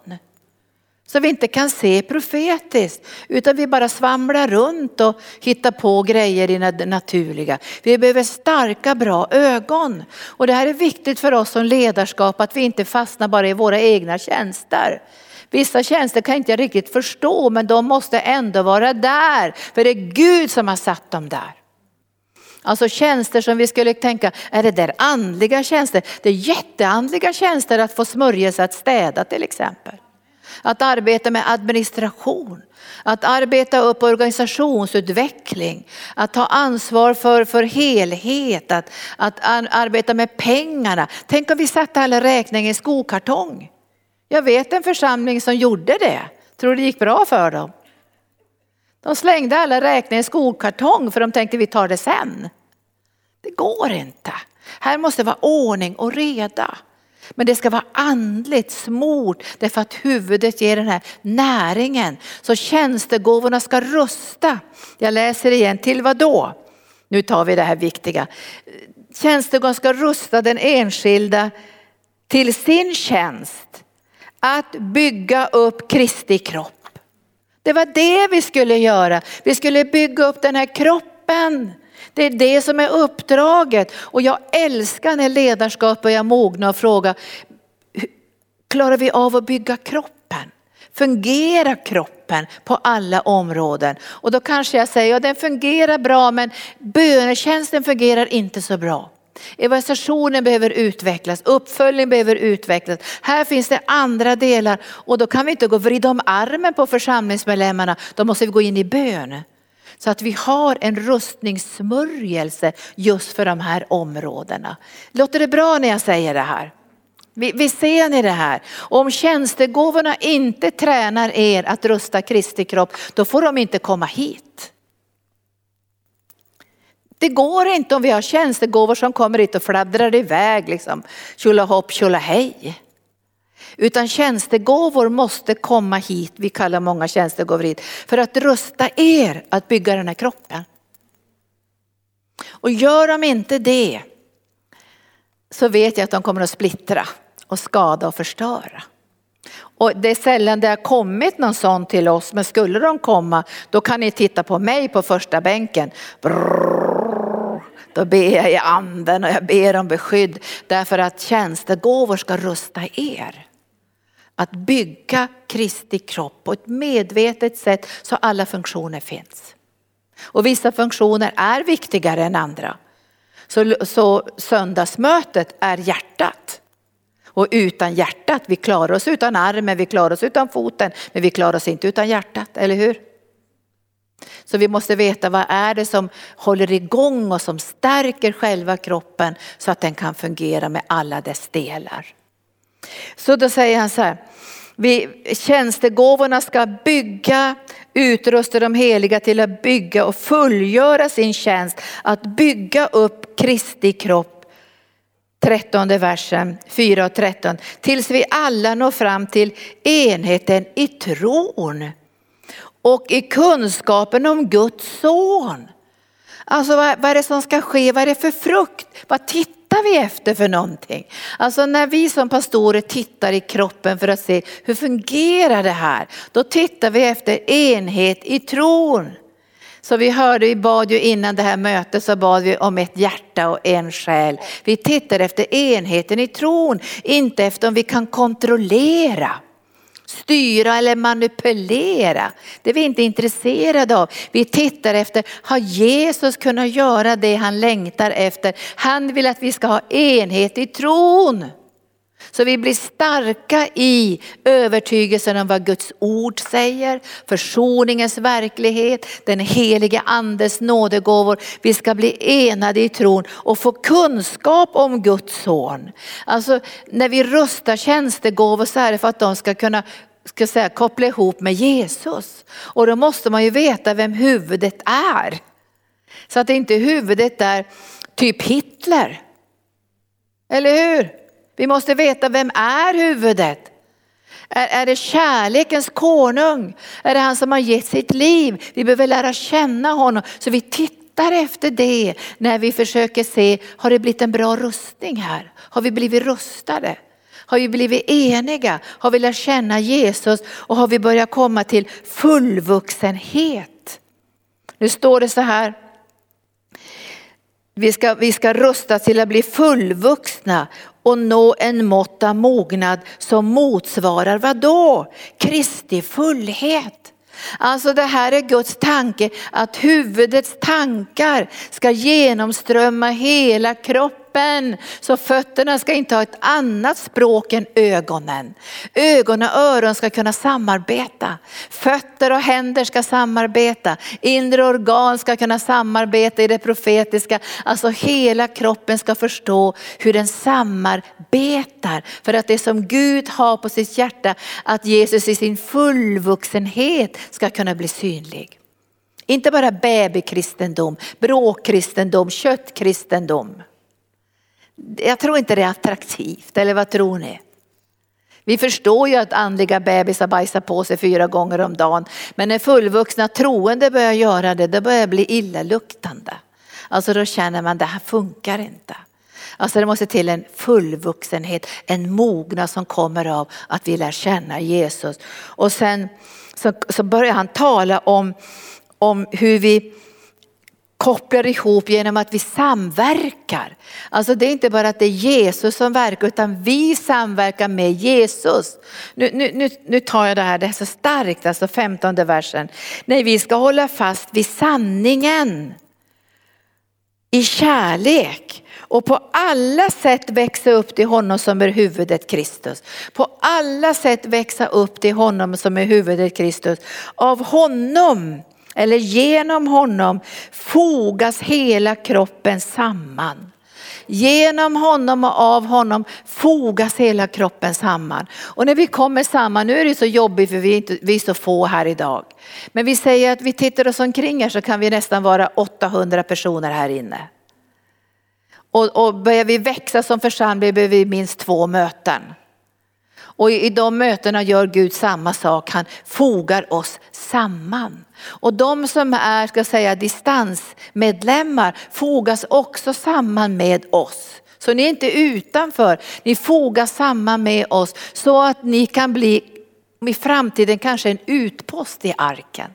Så vi inte kan se profetiskt utan vi bara svamlar runt och hittar på grejer i det naturliga. Vi behöver starka bra ögon. Och det här är viktigt för oss som ledarskap att vi inte fastnar bara i våra egna tjänster. Vissa tjänster kan jag inte jag riktigt förstå men de måste ändå vara där för det är Gud som har satt dem där. Alltså tjänster som vi skulle tänka, är det där andliga tjänster? Det är jätteandliga tjänster att få smörjelse att städa till exempel. Att arbeta med administration, att arbeta upp organisationsutveckling, att ta ansvar för, för helhet, att, att arbeta med pengarna. Tänk om vi satte alla räkningar i skokartong. Jag vet en församling som gjorde det. Tror det gick bra för dem. De slängde alla räkningar i skokartong för de tänkte vi tar det sen. Det går inte. Här måste vara ordning och reda. Men det ska vara andligt smort därför att huvudet ger den här näringen. Så tjänstegåvorna ska rusta. Jag läser igen, till vad då? Nu tar vi det här viktiga. Tjänstegåvorna ska rusta den enskilda till sin tjänst. Att bygga upp Kristi kropp. Det var det vi skulle göra. Vi skulle bygga upp den här kroppen. Det är det som är uppdraget och jag älskar när ledarskap börjar mogna och fråga, klarar vi av att bygga kroppen? Fungerar kroppen på alla områden? Och då kanske jag säger, ja den fungerar bra men bönetjänsten fungerar inte så bra. Evangelisationen behöver utvecklas, uppföljning behöver utvecklas. Här finns det andra delar och då kan vi inte gå och vrida om armen på församlingsmedlemmarna, då måste vi gå in i bön. Så att vi har en rustningssmörjelse just för de här områdena. Låter det bra när jag säger det här? Vi, ser ni det här? Om tjänstegåvorna inte tränar er att rusta Kristi kropp, då får de inte komma hit. Det går inte om vi har tjänstegåvor som kommer hit och fladdrar iväg liksom. Tjolahopp tjolahej. Utan tjänstegåvor måste komma hit, vi kallar många tjänstegåvor hit, för att rusta er att bygga den här kroppen. Och gör de inte det så vet jag att de kommer att splittra och skada och förstöra. Och det är sällan det har kommit någon sån till oss, men skulle de komma då kan ni titta på mig på första bänken. Brrr, då ber jag i anden och jag ber om beskydd därför att tjänstegåvor ska rusta er. Att bygga Kristi kropp på ett medvetet sätt så alla funktioner finns. Och vissa funktioner är viktigare än andra. Så, så söndagsmötet är hjärtat. Och utan hjärtat, vi klarar oss utan armen, vi klarar oss utan foten, men vi klarar oss inte utan hjärtat, eller hur? Så vi måste veta vad är det som håller igång och som stärker själva kroppen så att den kan fungera med alla dess delar. Så då säger han så här, vi, tjänstegåvorna ska bygga, utrusta de heliga till att bygga och fullgöra sin tjänst, att bygga upp Kristi kropp 13 versen 4 och 13. Tills vi alla når fram till enheten i tron och i kunskapen om Guds son. Alltså vad, vad är det som ska ske? Vad är det för frukt? Vad tittar vi efter för någonting? Alltså när vi som pastorer tittar i kroppen för att se hur fungerar det här? Då tittar vi efter enhet i tron. Så vi hörde, vi bad ju innan det här mötet så bad vi om ett hjärta och en själ. Vi tittar efter enheten i tron, inte efter om vi kan kontrollera styra eller manipulera. Det är vi inte intresserade av. Vi tittar efter, har Jesus kunnat göra det han längtar efter? Han vill att vi ska ha enhet i tron. Så vi blir starka i övertygelsen om vad Guds ord säger, försoningens verklighet, den helige andes nådegåvor. Vi ska bli enade i tron och få kunskap om Guds son. Alltså när vi rustar tjänstegåvor så är det för att de ska kunna ska säga, koppla ihop med Jesus. Och då måste man ju veta vem huvudet är. Så att inte huvudet är typ Hitler. Eller hur? Vi måste veta vem är huvudet? Är, är det kärlekens konung? Är det han som har gett sitt liv? Vi behöver lära känna honom. Så vi tittar efter det när vi försöker se, har det blivit en bra rustning här? Har vi blivit rustade? Har vi blivit eniga? Har vi lärt känna Jesus? Och har vi börjat komma till fullvuxenhet? Nu står det så här, vi ska, vi ska rusta till att bli fullvuxna och nå en mått av mognad som motsvarar vad då? Kristi fullhet. Alltså det här är Guds tanke att huvudets tankar ska genomströmma hela kroppen kroppen. Så fötterna ska inte ha ett annat språk än ögonen. Ögon och öron ska kunna samarbeta. Fötter och händer ska samarbeta. Inre organ ska kunna samarbeta i det profetiska. Alltså hela kroppen ska förstå hur den samarbetar. För att det som Gud har på sitt hjärta, att Jesus i sin fullvuxenhet ska kunna bli synlig. Inte bara babykristendom, bråkkristendom, köttkristendom. Jag tror inte det är attraktivt, eller vad tror ni? Vi förstår ju att andliga bebisar bajsar på sig fyra gånger om dagen. Men när fullvuxna troende börjar göra det, då börjar det bli illaluktande. Alltså då känner man det här funkar inte. Alltså det måste till en fullvuxenhet, en mognad som kommer av att vi lär känna Jesus. Och sen så, så börjar han tala om, om hur vi kopplar ihop genom att vi samverkar. Alltså det är inte bara att det är Jesus som verkar utan vi samverkar med Jesus. Nu, nu, nu, nu tar jag det här, det är så starkt, alltså 15 versen. Nej, vi ska hålla fast vid sanningen i kärlek och på alla sätt växa upp till honom som är huvudet Kristus. På alla sätt växa upp till honom som är huvudet Kristus. Av honom eller genom honom fogas hela kroppen samman. Genom honom och av honom fogas hela kroppen samman. Och när vi kommer samman, nu är det så jobbigt för vi är, inte, vi är så få här idag. Men vi säger att vi tittar oss omkring här så kan vi nästan vara 800 personer här inne. Och, och börjar vi växa som församling behöver vi minst två möten. Och i de mötena gör Gud samma sak, han fogar oss samman. Och de som är, ska säga, distansmedlemmar fogas också samman med oss. Så ni är inte utanför, ni fogas samman med oss så att ni kan bli i framtiden kanske en utpost i arken.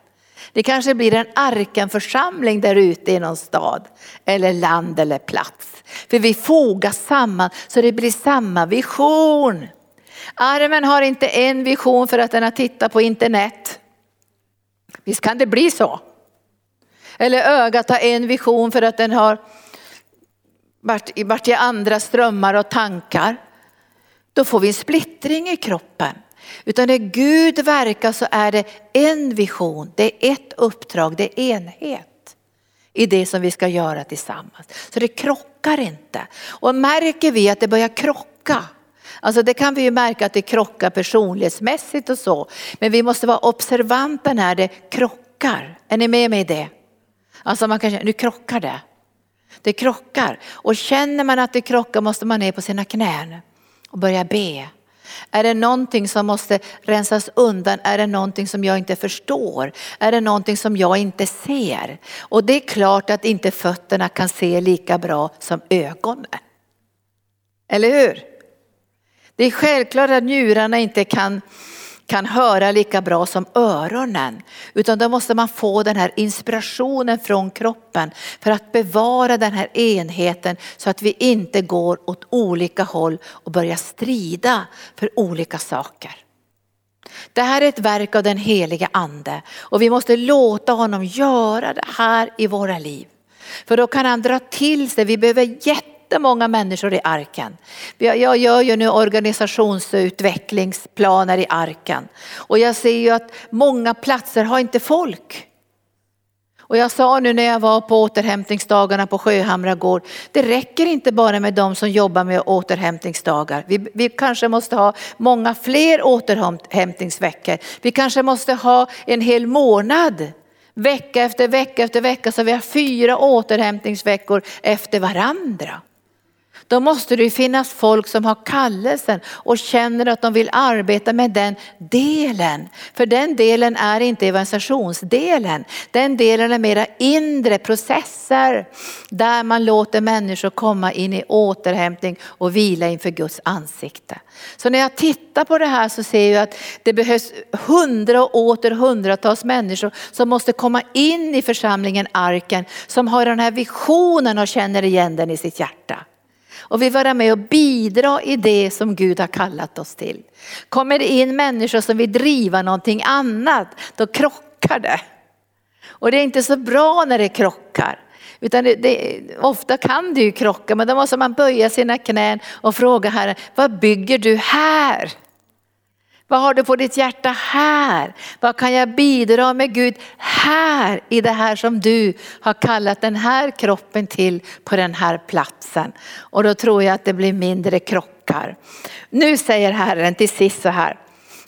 Det kanske blir en arkenförsamling där ute i någon stad eller land eller plats. För vi fogas samman så det blir samma vision. Armen har inte en vision för att den har tittat på internet. Visst kan det bli så? Eller ögat har en vision för att den har varit, i andra strömmar och tankar. Då får vi en splittring i kroppen. Utan när Gud verkar så är det en vision, det är ett uppdrag, det är enhet i det som vi ska göra tillsammans. Så det krockar inte. Och märker vi att det börjar krocka Alltså det kan vi ju märka att det krockar personlighetsmässigt och så. Men vi måste vara observanta när det krockar. Är ni med mig i det? Alltså man kan känna, nu krockar det. Det krockar. Och känner man att det krockar måste man ner på sina knän och börja be. Är det någonting som måste rensas undan? Är det någonting som jag inte förstår? Är det någonting som jag inte ser? Och det är klart att inte fötterna kan se lika bra som ögonen. Eller hur? Det är självklart att njurarna inte kan kan höra lika bra som öronen. Utan då måste man få den här inspirationen från kroppen för att bevara den här enheten så att vi inte går åt olika håll och börjar strida för olika saker. Det här är ett verk av den helige ande och vi måste låta honom göra det här i våra liv. För då kan han dra till sig, vi behöver jätte jättemånga människor i arken. Jag gör ju nu organisationsutvecklingsplaner i arken och jag ser ju att många platser har inte folk. Och jag sa nu när jag var på återhämtningsdagarna på Sjöhamra gård, det räcker inte bara med de som jobbar med återhämtningsdagar. Vi, vi kanske måste ha många fler återhämtningsveckor. Vi kanske måste ha en hel månad vecka efter vecka efter vecka så vi har fyra återhämtningsveckor efter varandra. Då måste det finnas folk som har kallelsen och känner att de vill arbeta med den delen. För den delen är inte evangelisationsdelen. Den delen är mera inre processer där man låter människor komma in i återhämtning och vila inför Guds ansikte. Så när jag tittar på det här så ser jag att det behövs hundra och åter hundratals människor som måste komma in i församlingen Arken som har den här visionen och känner igen den i sitt hjärta och vill vara med och bidra i det som Gud har kallat oss till. Kommer det in människor som vill driva någonting annat, då krockar det. Och det är inte så bra när det krockar. Utan det, det, ofta kan det ju krocka men då måste man böja sina knän och fråga Herren, vad bygger du här? Vad har du på ditt hjärta här? Vad kan jag bidra med Gud här i det här som du har kallat den här kroppen till på den här platsen? Och då tror jag att det blir mindre krockar. Nu säger Herren till sist så här.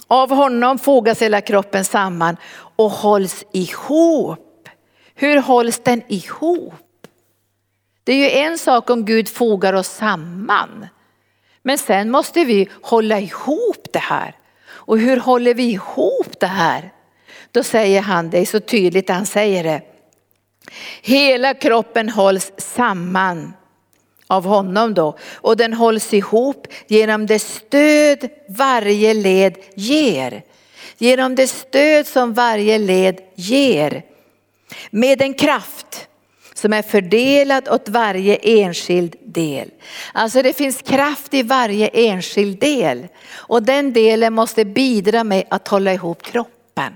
Av honom fogas hela kroppen samman och hålls ihop. Hur hålls den ihop? Det är ju en sak om Gud fogar oss samman. Men sen måste vi hålla ihop det här. Och hur håller vi ihop det här? Då säger han, det är så tydligt han säger det. Hela kroppen hålls samman av honom då och den hålls ihop genom det stöd varje led ger. Genom det stöd som varje led ger. Med en kraft som är fördelad åt varje enskild del. Alltså det finns kraft i varje enskild del och den delen måste bidra med att hålla ihop kroppen.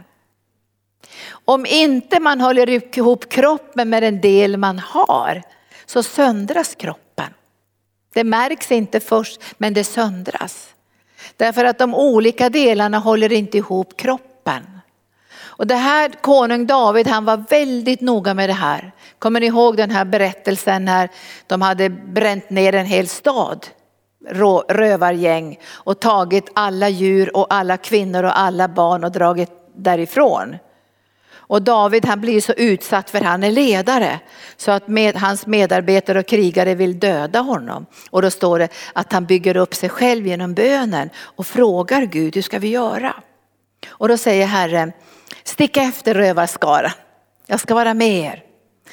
Om inte man håller ihop kroppen med den del man har så söndras kroppen. Det märks inte först men det söndras. Därför att de olika delarna håller inte ihop kroppen. Och det här konung David han var väldigt noga med det här. Kommer ni ihåg den här berättelsen när de hade bränt ner en hel stad? Rövargäng och tagit alla djur och alla kvinnor och alla barn och dragit därifrån. Och David han blir så utsatt för han är ledare så att med, hans medarbetare och krigare vill döda honom. Och då står det att han bygger upp sig själv genom bönen och frågar Gud hur ska vi göra? Och då säger Herren Stick efter rövarskara. Jag ska vara med er.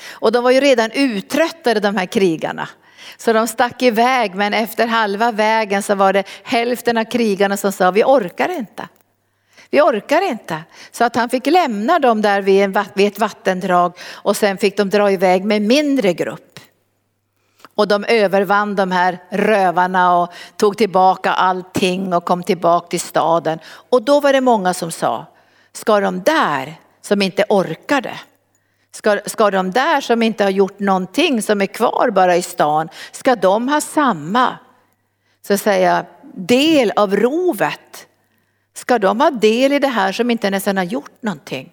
Och de var ju redan uttröttade de här krigarna. Så de stack iväg men efter halva vägen så var det hälften av krigarna som sa vi orkar inte. Vi orkar inte. Så att han fick lämna dem där vid, ett vattendrag och sen fick de dra iväg med mindre grupp. Och de övervann de här rövarna och tog tillbaka allting och kom tillbaka till staden. Och då var det många som sa, Ska de där som inte orkade, ska, ska de där som inte har gjort någonting som är kvar bara i stan, ska de ha samma så att säga, del av rovet? Ska de ha del i det här som inte nästan har gjort någonting?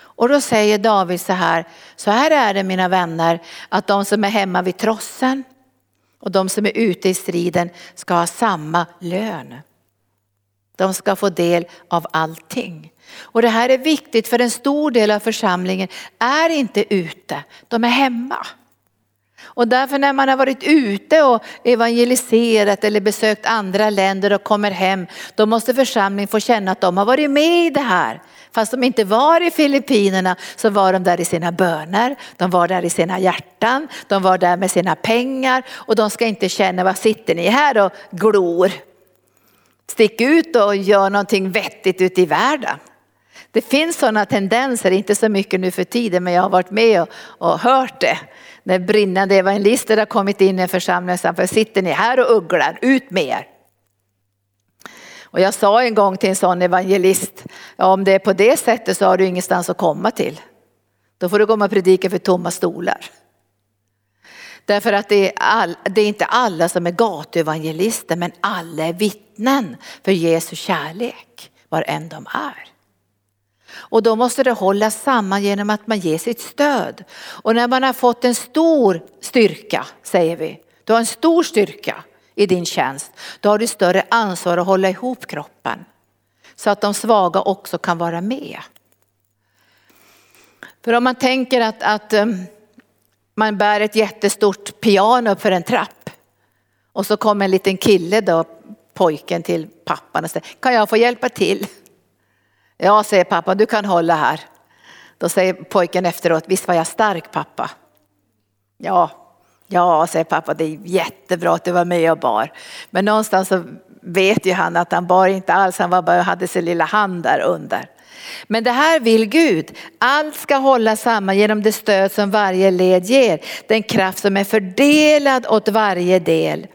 Och då säger David så här, så här är det mina vänner, att de som är hemma vid trossen Och de som är ute i striden ska ha samma lön. De ska få del av allting. Och det här är viktigt för en stor del av församlingen är inte ute, de är hemma. Och därför när man har varit ute och evangeliserat eller besökt andra länder och kommer hem, då måste församlingen få känna att de har varit med i det här. Fast de inte var i Filippinerna så var de där i sina böner, de var där i sina hjärtan, de var där med sina pengar och de ska inte känna, vad sitter ni här och glor? Stick ut och gör någonting vettigt ute i världen. Det finns sådana tendenser, inte så mycket nu för tiden, men jag har varit med och, och hört det. När brinnande evangelister har kommit in i en församling och sagt, sitter ni här och ugglar, ut med er. Och jag sa en gång till en sån evangelist, ja, om det är på det sättet så har du ingenstans att komma till. Då får du komma och predika för tomma stolar. Därför att det är, all, det är inte alla som är gatuevangelister men alla är vittnen för Jesu kärlek var än de är. Och då måste det hållas samman genom att man ger sitt stöd. Och när man har fått en stor styrka, säger vi, du har en stor styrka i din tjänst, då har du större ansvar att hålla ihop kroppen. Så att de svaga också kan vara med. För om man tänker att, att um, man bär ett jättestort piano upp för en trapp och så kommer en liten kille då, pojken till pappan och säger, kan jag få hjälpa till? Ja, säger pappa, du kan hålla här. Då säger pojken efteråt, visst var jag stark pappa? Ja, ja, säger pappa, det är jättebra att du var med och bar. Men någonstans så vet ju han att han bar inte alls, han var bara hade sin lilla hand där under. Men det här vill Gud. Allt ska hålla samman genom det stöd som varje led ger. Den kraft som är fördelad åt varje del.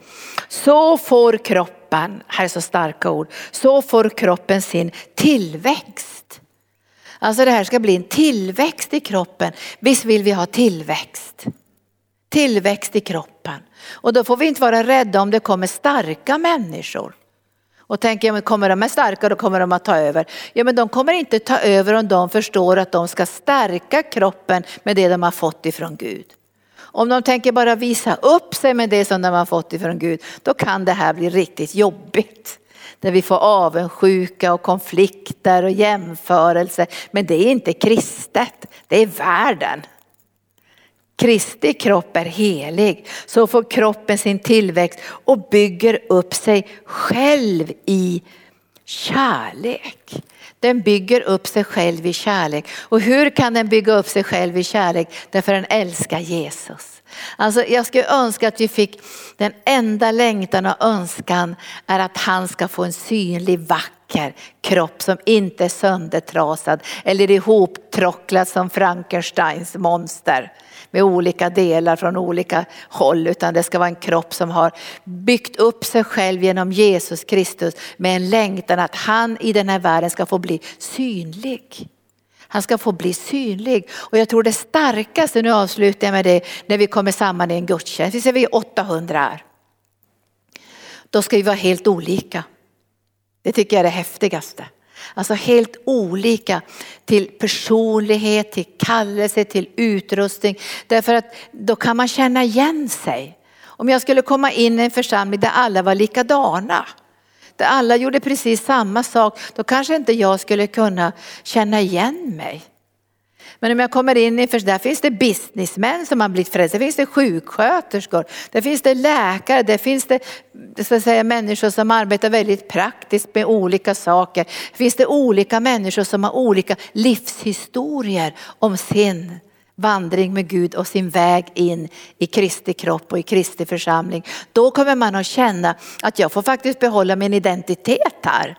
Så får kroppen, här är så starka ord, så får kroppen sin tillväxt. Alltså det här ska bli en tillväxt i kroppen. Visst vill vi ha tillväxt? Tillväxt i kroppen. Och då får vi inte vara rädda om det kommer starka människor. Och tänker, kommer de är starka då kommer de att ta över. Ja men de kommer inte ta över om de förstår att de ska stärka kroppen med det de har fått ifrån Gud. Om de tänker bara visa upp sig med det som de har fått ifrån Gud, då kan det här bli riktigt jobbigt. Där vi får avundsjuka och konflikter och jämförelser. Men det är inte kristet, det är världen. Kristi kropp är helig, så får kroppen sin tillväxt och bygger upp sig själv i kärlek. Den bygger upp sig själv i kärlek. Och hur kan den bygga upp sig själv i kärlek? Därför den älskar Jesus. Alltså jag skulle önska att vi fick den enda längtan och önskan är att han ska få en synlig vacker kropp som inte är söndertrasad eller ihoptråcklad som Frankensteins monster med olika delar från olika håll utan det ska vara en kropp som har byggt upp sig själv genom Jesus Kristus med en längtan att han i den här världen ska få bli synlig. Han ska få bli synlig. Och jag tror det starkaste, nu avslutar jag med det, när vi kommer samman i en gudstjänst, vi ser vi 800 här. Då ska vi vara helt olika. Det tycker jag är det häftigaste. Alltså helt olika till personlighet, till kallelse, till utrustning. Därför att då kan man känna igen sig. Om jag skulle komma in i en församling där alla var likadana, där alla gjorde precis samma sak, då kanske inte jag skulle kunna känna igen mig. Men om jag kommer in i, för där finns det businessmän som har blivit frälsta, där finns det sjuksköterskor, där finns det läkare, där finns det så att säga, människor som arbetar väldigt praktiskt med olika saker. Där finns det olika människor som har olika livshistorier om sin vandring med Gud och sin väg in i Kristi kropp och i Kristi församling. Då kommer man att känna att jag får faktiskt behålla min identitet här.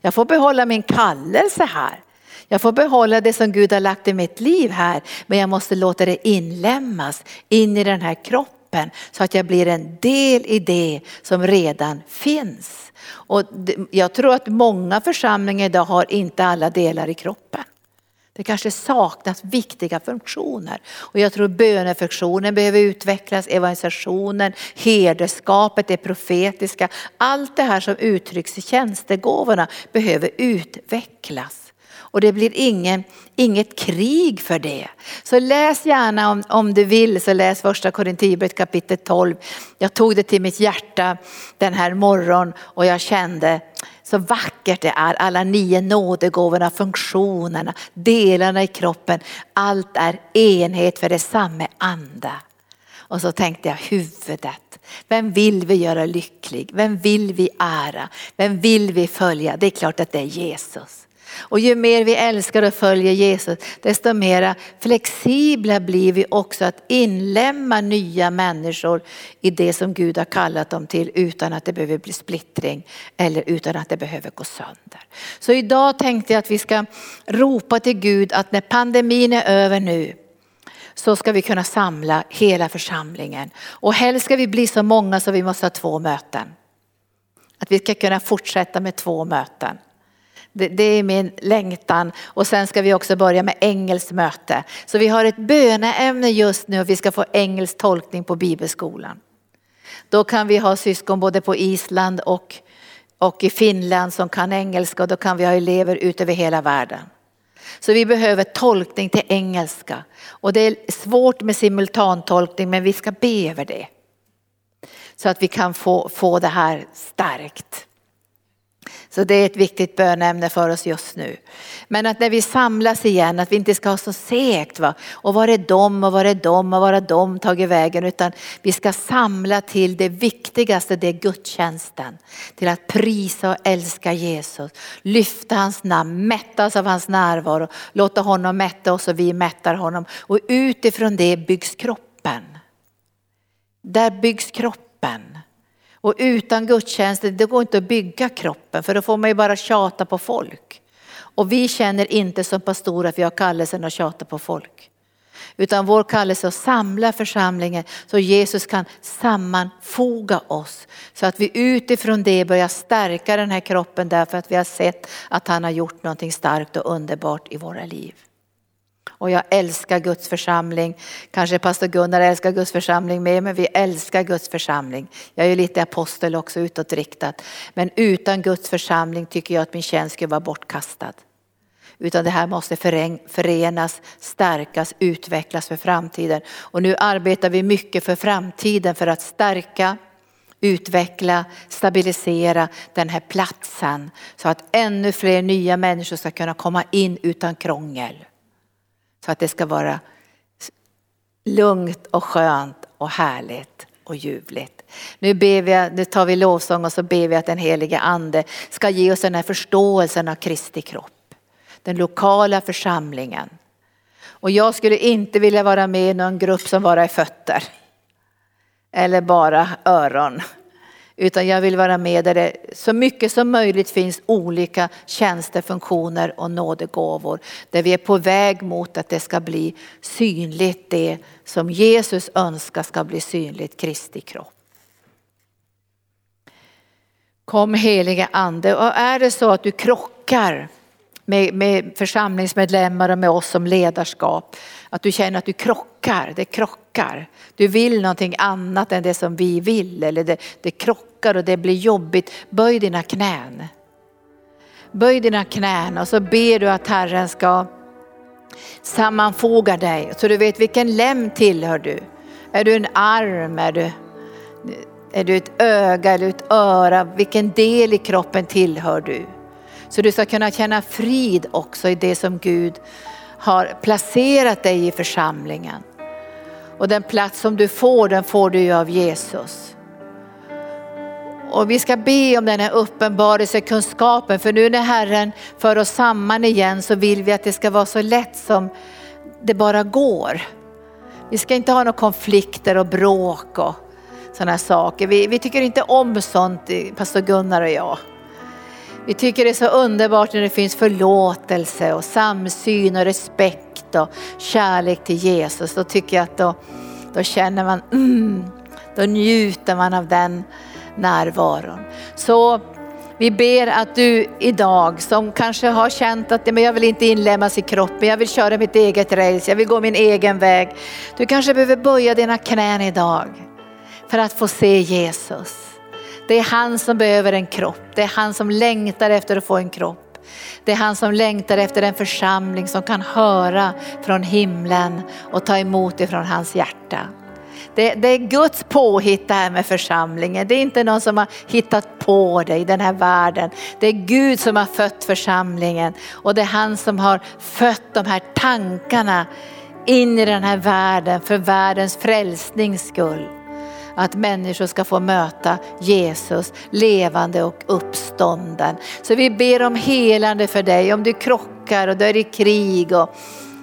Jag får behålla min kallelse här. Jag får behålla det som Gud har lagt i mitt liv här, men jag måste låta det inlämnas in i den här kroppen så att jag blir en del i det som redan finns. Och jag tror att många församlingar idag har inte alla delar i kroppen. Det kanske saknas viktiga funktioner. Och jag tror bönefunktionen behöver utvecklas, evangelisationen, herdeskapet, det profetiska. Allt det här som uttrycks i tjänstegåvorna behöver utvecklas. Och det blir ingen, inget krig för det. Så läs gärna om, om du vill, så läs första Korinthierbrevet kapitel 12. Jag tog det till mitt hjärta den här morgonen och jag kände så vackert det är, alla nio nådegåvorna, funktionerna, delarna i kroppen. Allt är enhet för det samma anda. Och så tänkte jag huvudet. Vem vill vi göra lycklig? Vem vill vi ära? Vem vill vi följa? Det är klart att det är Jesus. Och ju mer vi älskar och följer Jesus, desto mer flexibla blir vi också att inlämna nya människor i det som Gud har kallat dem till utan att det behöver bli splittring eller utan att det behöver gå sönder. Så idag tänkte jag att vi ska ropa till Gud att när pandemin är över nu så ska vi kunna samla hela församlingen. Och helst ska vi bli så många så vi måste ha två möten. Att vi ska kunna fortsätta med två möten. Det, det, är min längtan och sen ska vi också börja med engelskt möte. Så vi har ett böneämne just nu och vi ska få engelsk tolkning på bibelskolan. Då kan vi ha syskon både på Island och, och i Finland som kan engelska och då kan vi ha elever ut över hela världen. Så vi behöver tolkning till engelska och det är svårt med simultantolkning men vi ska be över det. Så att vi kan få, få det här starkt. Så det är ett viktigt bönämne för oss just nu. Men att när vi samlas igen, att vi inte ska ha så segt. Va? Och var är de och var är de och var har de tagit vägen? Utan vi ska samla till det viktigaste, det är gudstjänsten. Till att prisa och älska Jesus, lyfta hans namn, mättas av hans närvaro, låta honom mätta oss och vi mättar honom. Och utifrån det byggs kroppen. Där byggs kroppen. Och utan gudstjänster, det går inte att bygga kroppen för då får man ju bara tjata på folk. Och vi känner inte som pastorer att vi har kallelsen att tjata på folk. Utan vår kallelse är att samla församlingen så Jesus kan sammanfoga oss. Så att vi utifrån det börjar stärka den här kroppen därför att vi har sett att han har gjort någonting starkt och underbart i våra liv. Och jag älskar Guds församling. Kanske pastor Gunnar älskar Guds församling med, men vi älskar Guds församling. Jag är ju lite apostel också utåtriktad. Men utan Guds församling tycker jag att min tjänst skulle vara bortkastad. Utan det här måste förenas, stärkas, utvecklas för framtiden. Och nu arbetar vi mycket för framtiden för att stärka, utveckla, stabilisera den här platsen. Så att ännu fler nya människor ska kunna komma in utan krångel. Så att det ska vara lugnt och skönt och härligt och ljuvligt. Nu, ber vi, nu tar vi lovsång och så ber vi att den helige ande ska ge oss den här förståelsen av Kristi kropp. Den lokala församlingen. Och jag skulle inte vilja vara med i någon grupp som bara är fötter. Eller bara öron. Utan jag vill vara med där det så mycket som möjligt finns olika tjänster, funktioner och nådegåvor. Där vi är på väg mot att det ska bli synligt det som Jesus önskar ska bli synligt, Kristi kropp. Kom helige ande och är det så att du krockar med, med församlingsmedlemmar och med oss som ledarskap. Att du känner att du krockar, det krockar. Du vill någonting annat än det som vi vill eller det, det krockar och det blir jobbigt. Böj dina knän. Böj dina knän och så ber du att Herren ska sammanfoga dig så du vet vilken lem tillhör du. Är du en arm? Är du, är du ett öga eller ett öra? Vilken del i kroppen tillhör du? Så du ska kunna känna frid också i det som Gud har placerat dig i församlingen. Och den plats som du får, den får du ju av Jesus. Och vi ska be om den här uppenbarelsekunskapen för nu när Herren för oss samman igen så vill vi att det ska vara så lätt som det bara går. Vi ska inte ha några konflikter och bråk och sådana saker. Vi, vi tycker inte om sånt, pastor Gunnar och jag. Vi tycker det är så underbart när det finns förlåtelse och samsyn och respekt och kärlek till Jesus. Då tycker jag att då, då känner man, mm, då njuter man av den närvaron. Så vi ber att du idag som kanske har känt att men jag vill inte inlämnas i kroppen, jag vill köra mitt eget race, jag vill gå min egen väg. Du kanske behöver böja dina knän idag för att få se Jesus. Det är han som behöver en kropp. Det är han som längtar efter att få en kropp. Det är han som längtar efter en församling som kan höra från himlen och ta emot ifrån hans hjärta. Det, det, är Guds påhitt det här med församlingen. Det är inte någon som har hittat på det i den här världen. Det är Gud som har fött församlingen och det är han som har fött de här tankarna in i den här världen för världens frälsnings skull. Att människor ska få möta Jesus levande och uppstånden. Så vi ber om helande för dig om du krockar och du är i krig och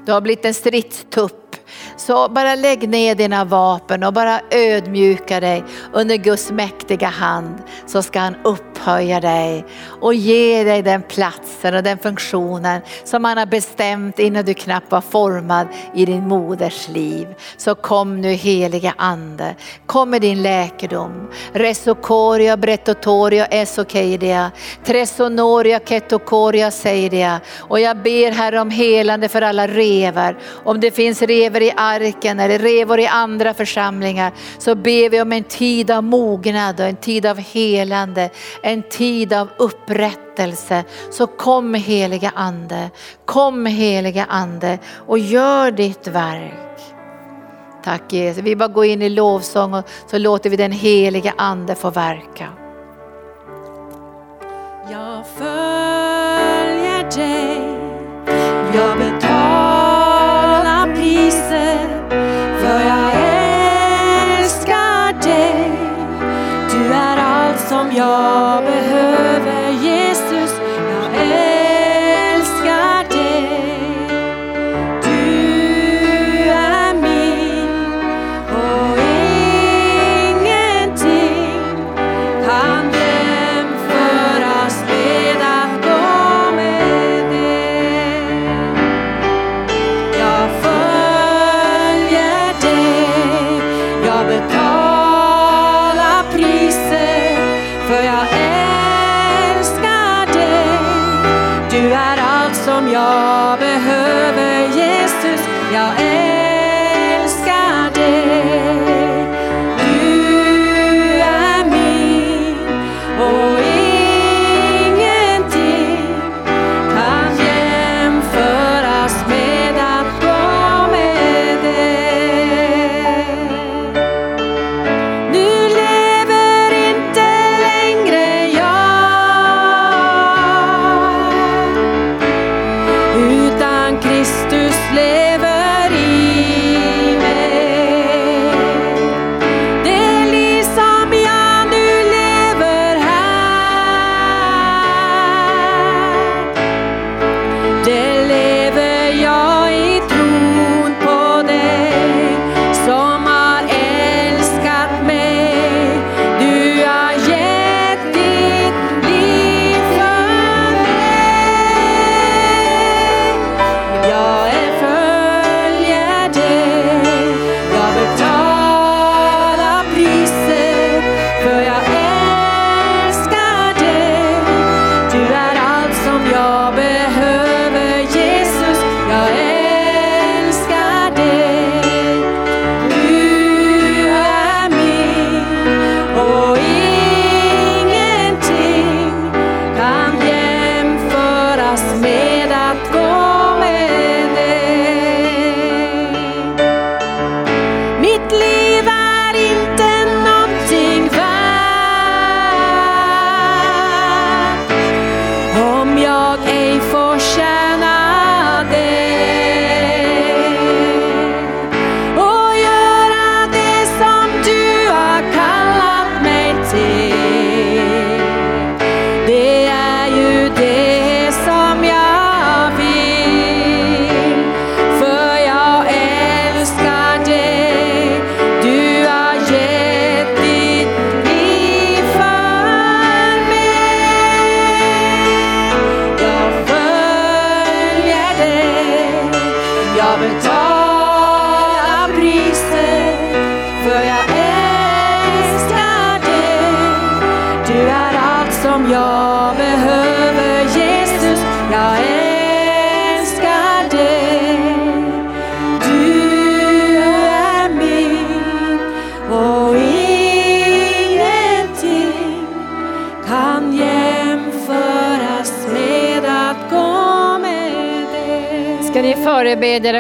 du har blivit en stridstupp så bara lägg ner dina vapen och bara ödmjuka dig under Guds mäktiga hand så ska han upp upphöja dig och ge dig den platsen och den funktionen som han har bestämt innan du knappt var formad i din moders liv. Så kom nu heliga ande, kom med din läkedom. Resokoria, bretotoria, esokeidia, tresonoria, ketokoria, seidia. Och jag ber Herre om helande för alla revar. Om det finns rever i arken eller revor i andra församlingar så ber vi om en tid av mognad och en tid av helande, en tid av upprättelse. Så kom heliga ande, kom heliga ande och gör ditt verk. Tack Jesus, vi bara går in i lovsång och så låter vi den heliga ande få verka. Jag följer dig, jag jag behöver.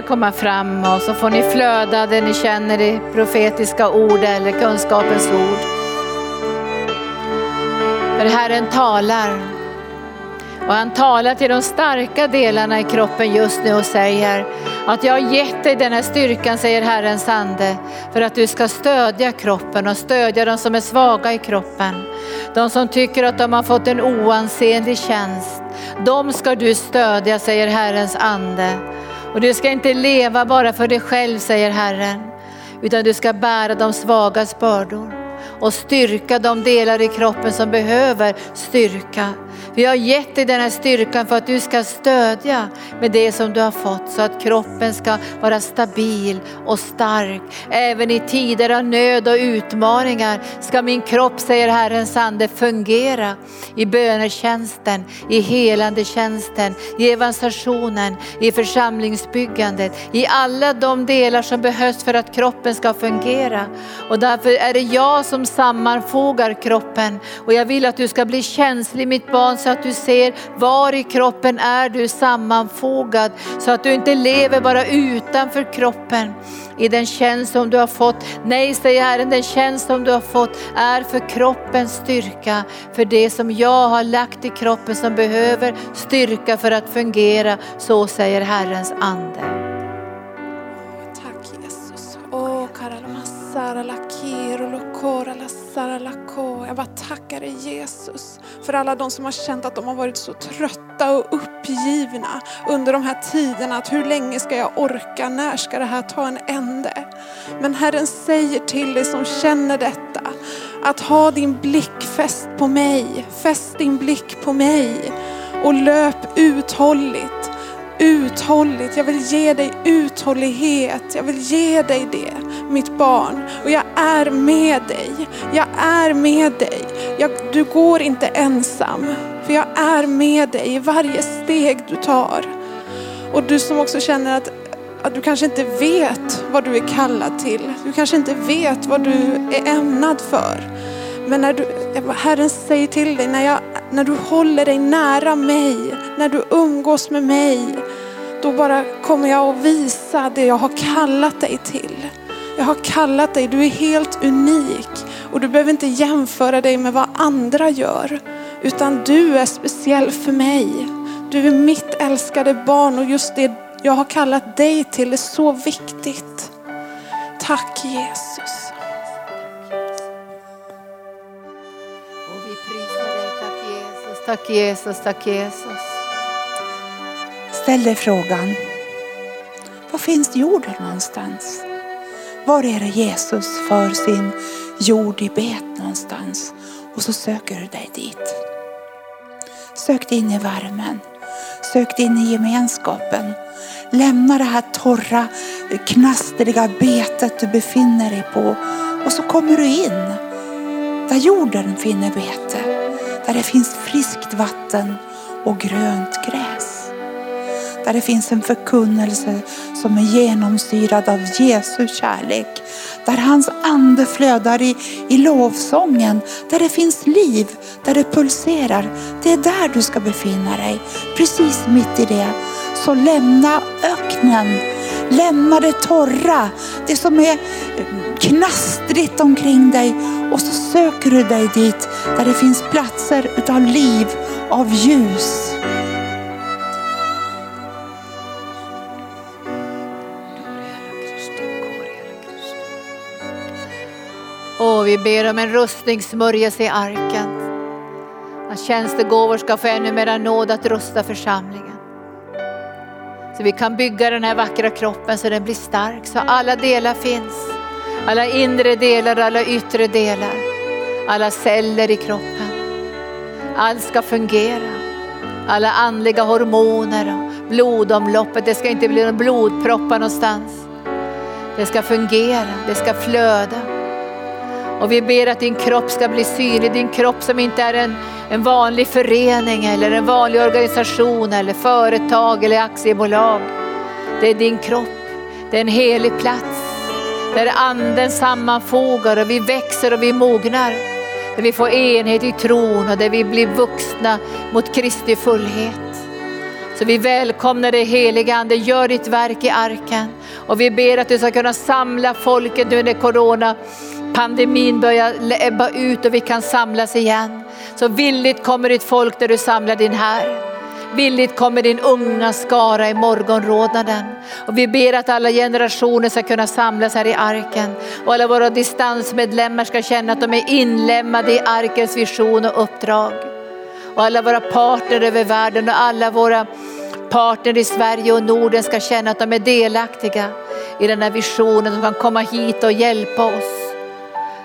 Komma fram och så får ni flöda det ni känner i profetiska ord eller kunskapens ord. För Herren talar. Och han talar till de starka delarna i kroppen just nu och säger att jag har gett dig den här styrkan, säger Herrens ande, för att du ska stödja kroppen och stödja de som är svaga i kroppen. De som tycker att de har fått en oansenlig tjänst. De ska du stödja, säger Herrens ande. Och du ska inte leva bara för dig själv, säger Herren, utan du ska bära de svagas bördor och styrka de delar i kroppen som behöver styrka. Vi har gett dig den här styrkan för att du ska stödja med det som du har fått så att kroppen ska vara stabil och stark. Även i tider av nöd och utmaningar ska min kropp, säger Herrens ande, fungera i bönetjänsten, i helande tjänsten, i evangelisationen, i församlingsbyggandet, i alla de delar som behövs för att kroppen ska fungera. Och därför är det jag som sammanfogar kroppen och jag vill att du ska bli känslig mitt barn så att du ser var i kroppen är du sammanfogad så att du inte lever bara utanför kroppen i den tjänst som du har fått. Nej, säger Herren, den tjänst som du har fått är för kroppens styrka, för det som jag har lagt i kroppen som behöver styrka för att fungera. Så säger Herrens ande. Tack Jesus. Åh, Karalamasara Jag bara tackar dig Jesus för alla de som har känt att de har varit så trötta och uppgivna under de här tiderna. Att hur länge ska jag orka? När ska det här ta en ände? Men Herren säger till dig som känner detta att ha din blick fäst på mig. Fäst din blick på mig och löp uthålligt uthålligt. Jag vill ge dig uthållighet. Jag vill ge dig det, mitt barn. Och jag är med dig. Jag är med dig. Jag, du går inte ensam. För jag är med dig i varje steg du tar. Och du som också känner att, att du kanske inte vet vad du är kallad till. Du kanske inte vet vad du är ämnad för. Men när du, Herren säger till dig, när, jag, när du håller dig nära mig, när du umgås med mig, då bara kommer jag att visa det jag har kallat dig till. Jag har kallat dig, du är helt unik och du behöver inte jämföra dig med vad andra gör. Utan du är speciell för mig. Du är mitt älskade barn och just det jag har kallat dig till är så viktigt. Tack Jesus. Tack Jesus, tack Jesus. Ställ dig frågan, var finns jorden någonstans? Var är det Jesus för sin jord i bet någonstans? Och så söker du dig dit. Sök dig in i värmen. Sök dig in i gemenskapen. Lämna det här torra, knastriga betet du befinner dig på. Och så kommer du in där jorden finner bete. Där det finns friskt vatten och grönt gräs. Där det finns en förkunnelse som är genomsyrad av Jesu kärlek. Där hans ande flödar i, i lovsången. Där det finns liv, där det pulserar. Det är där du ska befinna dig. Precis mitt i det. Så lämna öknen. Lämna det torra, det som är knastrigt omkring dig och så söker du dig dit där det finns platser utav liv, av ljus. Och vi ber om en rustningssmörjelse i arken. Att tjänstegåvor ska få ännu mera nåd att rusta församlingen. Så vi kan bygga den här vackra kroppen så den blir stark, så alla delar finns. Alla inre delar, alla yttre delar, alla celler i kroppen. Allt ska fungera. Alla andliga hormoner och blodomloppet, det ska inte bli någon blodproppar någonstans. Det ska fungera, det ska flöda. Och vi ber att din kropp ska bli synlig, din kropp som inte är en, en vanlig förening eller en vanlig organisation eller företag eller aktiebolag. Det är din kropp, det är en helig plats där anden sammanfogar och vi växer och vi mognar. Där vi får enhet i tron och där vi blir vuxna mot Kristi fullhet. Så vi välkomnar dig heliga Ande, gör ditt verk i arken. Och vi ber att du ska kunna samla folket nu när corona pandemin börjar ebba ut och vi kan samlas igen. Så villigt kommer ditt folk där du samlar din här. Villigt kommer din unga skara i morgonrodnaden. Och vi ber att alla generationer ska kunna samlas här i arken. Och alla våra distansmedlemmar ska känna att de är inlemmade i arkens vision och uppdrag. Och alla våra partner över världen och alla våra partner i Sverige och Norden ska känna att de är delaktiga i den här visionen. De kan komma hit och hjälpa oss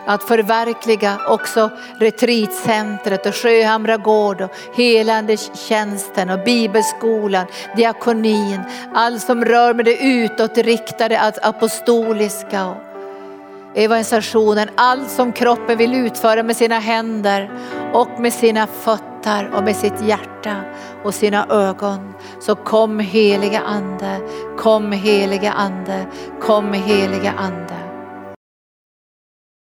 att förverkliga också retreatcentret och Sjöhamra gård och helande tjänsten och bibelskolan, diakonin, allt som rör med det utåtriktade, apostoliska och evangelisationen, allt som kroppen vill utföra med sina händer och med sina fötter och med sitt hjärta och sina ögon. Så kom heliga ande, kom heliga ande, kom heliga ande.